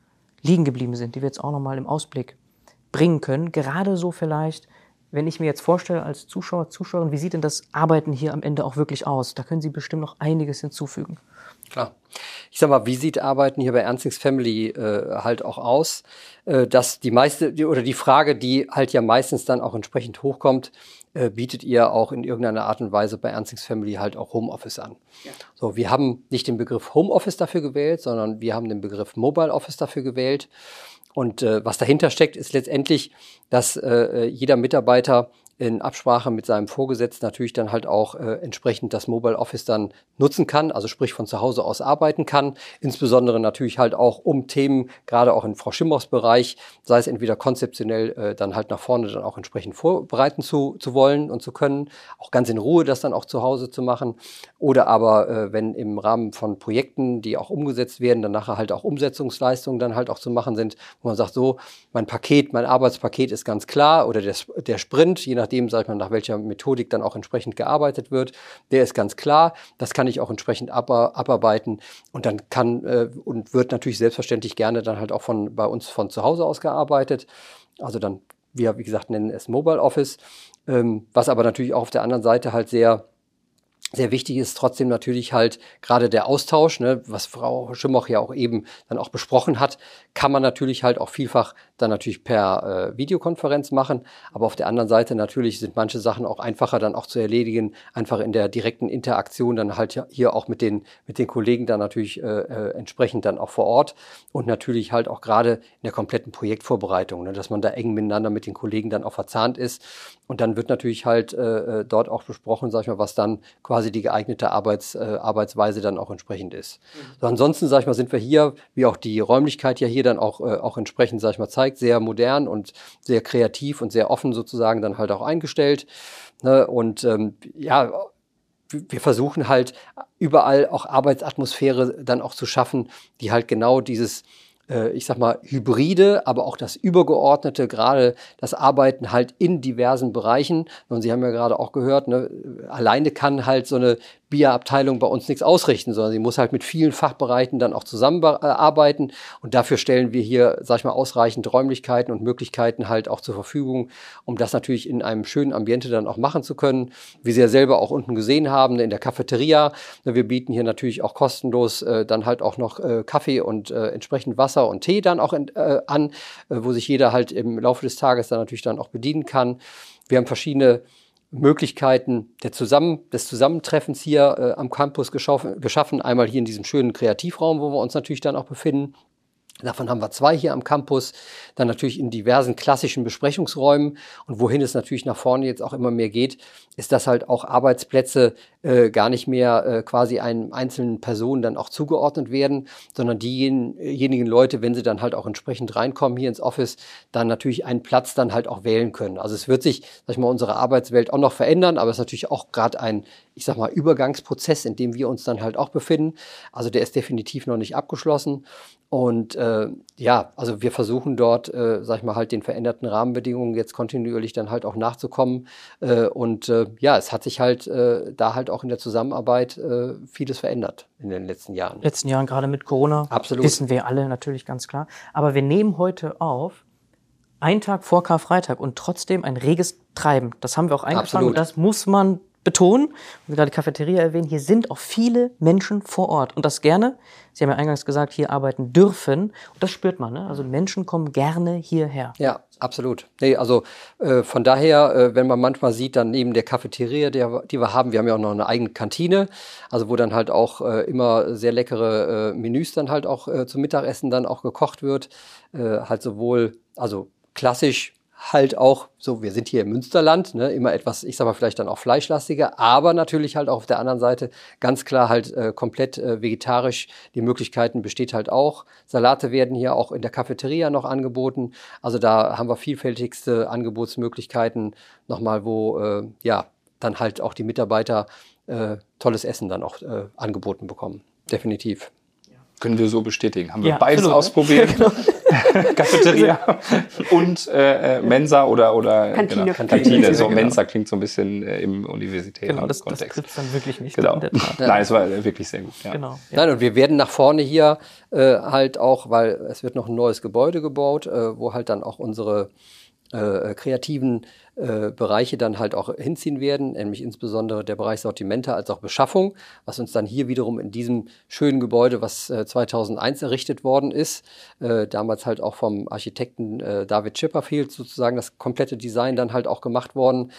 liegen geblieben sind, die wir jetzt auch nochmal im Ausblick bringen können. Gerade so vielleicht, wenn ich mir jetzt vorstelle als Zuschauer, Zuschauerin, wie sieht denn das Arbeiten hier am Ende auch wirklich aus? Da können Sie bestimmt noch einiges hinzufügen. Klar. Ich sag mal, wie sieht Arbeiten hier bei Ernstings Family äh, halt auch aus? Äh, dass die meiste oder die Frage, die halt ja meistens dann auch entsprechend hochkommt, äh, bietet ihr auch in irgendeiner Art und Weise bei Ernstings Family halt auch Homeoffice an. Ja. So, wir haben nicht den Begriff Homeoffice dafür gewählt, sondern wir haben den Begriff Mobile Office dafür gewählt. Und äh, was dahinter steckt, ist letztendlich, dass äh, jeder Mitarbeiter in Absprache mit seinem Vorgesetzten natürlich dann halt auch äh, entsprechend das Mobile Office dann nutzen kann, also sprich von zu Hause aus arbeiten kann. Insbesondere natürlich halt auch um Themen, gerade auch in Frau Schimmers Bereich, sei es entweder konzeptionell äh, dann halt nach vorne dann auch entsprechend vorbereiten zu, zu wollen und zu können, auch ganz in Ruhe das dann auch zu Hause zu machen. Oder aber, äh, wenn im Rahmen von Projekten, die auch umgesetzt werden, dann nachher halt auch Umsetzungsleistungen dann halt auch zu machen sind, wo man sagt, so, mein Paket, mein Arbeitspaket ist ganz klar oder der, der Sprint, je nach nachdem, sag ich mal, nach welcher Methodik dann auch entsprechend gearbeitet wird. Der ist ganz klar. Das kann ich auch entsprechend abarbeiten und dann kann äh, und wird natürlich selbstverständlich gerne dann halt auch von bei uns von zu Hause aus gearbeitet. Also dann, wir, wie gesagt, nennen es Mobile Office, ähm, was aber natürlich auch auf der anderen Seite halt sehr sehr wichtig ist trotzdem natürlich halt gerade der Austausch, ne, was Frau Schimmoch ja auch eben dann auch besprochen hat, kann man natürlich halt auch vielfach dann natürlich per äh, Videokonferenz machen. Aber auf der anderen Seite natürlich sind manche Sachen auch einfacher dann auch zu erledigen, einfach in der direkten Interaktion dann halt hier auch mit den, mit den Kollegen dann natürlich äh, äh, entsprechend dann auch vor Ort und natürlich halt auch gerade in der kompletten Projektvorbereitung, ne, dass man da eng miteinander mit den Kollegen dann auch verzahnt ist. Und dann wird natürlich halt äh, äh dort auch besprochen, sag ich mal, was dann quasi die geeignete Arbeits, äh, Arbeitsweise dann auch entsprechend ist. Mhm. So, ansonsten, sag ich mal, sind wir hier, wie auch die Räumlichkeit ja hier dann auch, äh, auch entsprechend, sag ich mal, zeigt, sehr modern und sehr kreativ und sehr offen sozusagen dann halt auch eingestellt. Ne? Und ähm, ja, wir versuchen halt überall auch Arbeitsatmosphäre dann auch zu schaffen, die halt genau dieses ich sag mal, Hybride, aber auch das Übergeordnete, gerade das Arbeiten halt in diversen Bereichen. Und Sie haben ja gerade auch gehört, ne, alleine kann halt so eine BIA-Abteilung bei uns nichts ausrichten, sondern sie muss halt mit vielen Fachbereichen dann auch zusammenarbeiten. Und dafür stellen wir hier, sag ich mal, ausreichend Räumlichkeiten und Möglichkeiten halt auch zur Verfügung, um das natürlich in einem schönen Ambiente dann auch machen zu können. Wie Sie ja selber auch unten gesehen haben, in der Cafeteria. Wir bieten hier natürlich auch kostenlos äh, dann halt auch noch äh, Kaffee und äh, entsprechend Wasser und Tee dann auch in, äh, an, äh, wo sich jeder halt im Laufe des Tages dann natürlich dann auch bedienen kann. Wir haben verschiedene Möglichkeiten Zusammen des Zusammentreffens hier äh, am Campus geschaffen, geschaffen. Einmal hier in diesem schönen Kreativraum, wo wir uns natürlich dann auch befinden. Davon haben wir zwei hier am Campus, dann natürlich in diversen klassischen Besprechungsräumen. Und wohin es natürlich nach vorne jetzt auch immer mehr geht, ist, dass halt auch Arbeitsplätze äh, gar nicht mehr äh, quasi einem einzelnen Personen dann auch zugeordnet werden, sondern diejenigen Leute, wenn sie dann halt auch entsprechend reinkommen hier ins Office, dann natürlich einen Platz dann halt auch wählen können. Also es wird sich, sag ich mal, unsere Arbeitswelt auch noch verändern, aber es ist natürlich auch gerade ein, ich sag mal, Übergangsprozess, in dem wir uns dann halt auch befinden. Also der ist definitiv noch nicht abgeschlossen. Und äh, ja, also wir versuchen dort, äh, sag ich mal, halt den veränderten Rahmenbedingungen jetzt kontinuierlich dann halt auch nachzukommen. Äh, und äh, ja, es hat sich halt äh, da halt auch in der Zusammenarbeit äh, vieles verändert in den letzten Jahren. Letzten Jahren, gerade mit Corona, Absolut. wissen wir alle natürlich ganz klar. Aber wir nehmen heute auf, einen Tag vor Karfreitag und trotzdem ein reges Treiben. Das haben wir auch eingefangen Absolut. und das muss man betonen. Und gerade die Cafeteria erwähnen, hier sind auch viele Menschen vor Ort und das gerne. Sie haben ja eingangs gesagt, hier arbeiten dürfen und das spürt man. Ne? Also Menschen kommen gerne hierher. Ja, absolut. Nee, also äh, von daher, äh, wenn man manchmal sieht, dann neben der Cafeteria, der, die wir haben, wir haben ja auch noch eine eigene Kantine, also wo dann halt auch äh, immer sehr leckere äh, Menüs dann halt auch äh, zum Mittagessen dann auch gekocht wird. Äh, halt sowohl, also klassisch halt auch so, wir sind hier im Münsterland, ne, immer etwas, ich sag mal vielleicht dann auch fleischlastiger, aber natürlich halt auch auf der anderen Seite ganz klar halt äh, komplett äh, vegetarisch. Die Möglichkeiten besteht halt auch. Salate werden hier auch in der Cafeteria noch angeboten. Also da haben wir vielfältigste Angebotsmöglichkeiten nochmal, wo äh, ja dann halt auch die Mitarbeiter äh, tolles Essen dann auch äh, angeboten bekommen. Definitiv. Können wir so bestätigen. Haben wir Ja, beides absolut, ne? ausprobiert. Cafeteria und äh, äh, Mensa oder, oder Kantine. Genau, Kantine. So Genau. Mensa klingt so ein bisschen äh, im universitären Genau, das, das Kontext. trifft dann wirklich nicht. genau. In der Tat. Nein, es war äh, wirklich sehr gut. Ja. Genau. Ja. Nein, und wir werden nach vorne hier äh, halt auch, weil es wird noch ein neues Gebäude gebaut, äh, wo halt dann auch unsere äh, kreativen äh, Bereiche dann halt auch hinziehen werden, nämlich insbesondere der Bereich Sortimente als auch Beschaffung, was uns dann hier wiederum in diesem schönen Gebäude, was äh, 2001 errichtet worden ist, äh, damals halt auch vom Architekten äh, David Chipperfield sozusagen das komplette Design dann halt auch gemacht worden,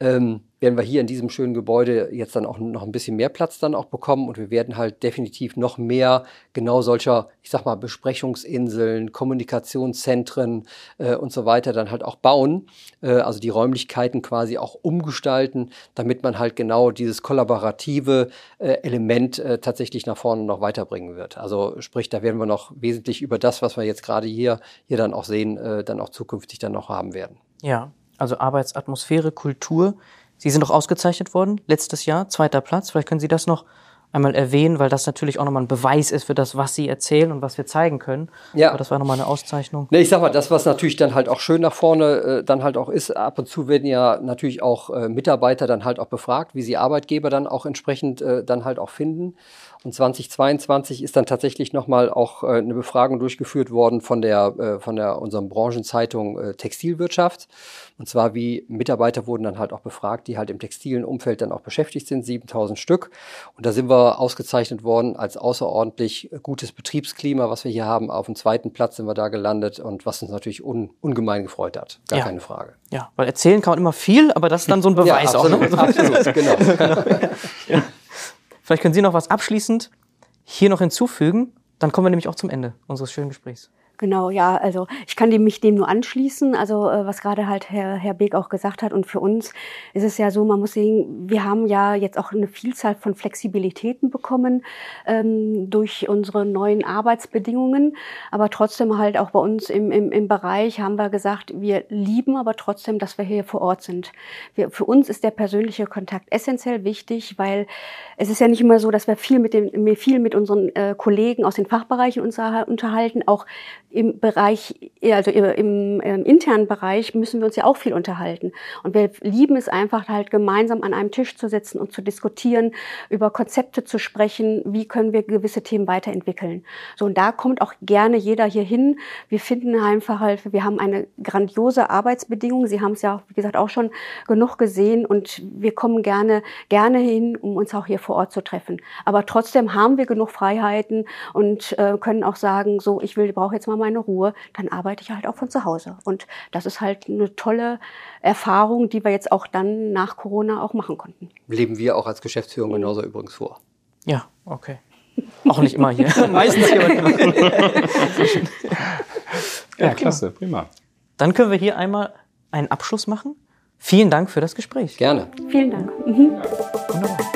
ähm, werden wir hier in diesem schönen Gebäude jetzt dann auch noch ein bisschen mehr Platz dann auch bekommen und wir werden halt definitiv noch mehr genau solcher, ich sag mal, Besprechungsinseln, Kommunikationszentren äh, und so weiter dann halt auch bauen, äh, also die Räumlichkeiten quasi auch umgestalten, damit man halt genau dieses kollaborative äh, Element äh, tatsächlich nach vorne noch weiterbringen wird. Also sprich, da werden wir noch wesentlich über das, was wir jetzt gerade hier, hier dann auch sehen, äh, dann auch zukünftig dann noch haben werden. Ja, also Arbeitsatmosphäre, Kultur. Sie sind doch ausgezeichnet worden letztes Jahr, zweiter Platz. Vielleicht können Sie das noch einmal erwähnen, weil das natürlich auch nochmal ein Beweis ist für das, was Sie erzählen und was wir zeigen können. Ja. Aber das war nochmal eine Auszeichnung. Ne, ich sag mal, das, was natürlich dann halt auch schön nach vorne äh, dann halt auch ist, ab und zu werden ja natürlich auch äh, Mitarbeiter dann halt auch befragt, wie sie Arbeitgeber dann auch entsprechend äh, dann halt auch finden. Und 2022 ist dann tatsächlich nochmal auch äh, eine Befragung durchgeführt worden von der, äh, von der unserem Branchenzeitung äh, Textilwirtschaft. Und zwar wie Mitarbeiter wurden dann halt auch befragt, die halt im textilen Umfeld dann auch beschäftigt sind, 7000 Stück. Und da sind wir ausgezeichnet worden als außerordentlich gutes Betriebsklima, was wir hier haben. Auf dem zweiten Platz sind wir da gelandet und was uns natürlich un, ungemein gefreut hat. Gar Ja. keine Frage. Ja, weil erzählen kann man immer viel, aber das ist dann so ein Beweis auch. absolut, Ne? absolut, genau. Vielleicht können Sie noch was abschließend hier noch hinzufügen. Dann kommen wir nämlich auch zum Ende unseres schönen Gesprächs. Genau, ja, also ich kann dem, mich dem nur anschließen, also äh, was gerade halt Herr, Herr Beek auch gesagt hat. Und für uns ist es ja so, man muss sehen, wir haben ja jetzt auch eine Vielzahl von Flexibilitäten bekommen ähm, durch unsere neuen Arbeitsbedingungen. Aber trotzdem halt auch bei uns im, im, im Bereich haben wir gesagt, wir lieben aber trotzdem, dass wir hier vor Ort sind. Wir, für uns ist der persönliche Kontakt essentiell wichtig, weil es ist ja nicht immer so, dass wir viel mit, dem, viel mit unseren äh, Kollegen aus den Fachbereichen uns unterhalten, auch im Bereich, also im, im internen Bereich müssen wir uns ja auch viel unterhalten. Und wir lieben es einfach halt gemeinsam an einem Tisch zu sitzen und zu diskutieren, über Konzepte zu sprechen, wie können wir gewisse Themen weiterentwickeln. So, und da kommt auch gerne jeder hier hin. Wir finden einfach halt, wir haben eine grandiose Arbeitsbedingung. Sie haben es ja, wie gesagt, auch schon genug gesehen und wir kommen gerne, gerne hin, um uns auch hier vor Ort zu treffen. Aber trotzdem haben wir genug Freiheiten und äh, können auch sagen, so, ich will, brauche jetzt mal meine Ruhe, dann arbeite ich halt auch von zu Hause. Und das ist halt eine tolle Erfahrung, die wir jetzt auch dann nach Corona auch machen konnten. Leben wir auch als Geschäftsführung genauso übrigens vor. Ja, okay. Auch nicht immer hier. Meistens hier. ja, ja, klasse, prima. Dann können wir hier einmal einen Abschluss machen. Vielen Dank für das Gespräch. Gerne. Vielen Dank. Mhm. Ja.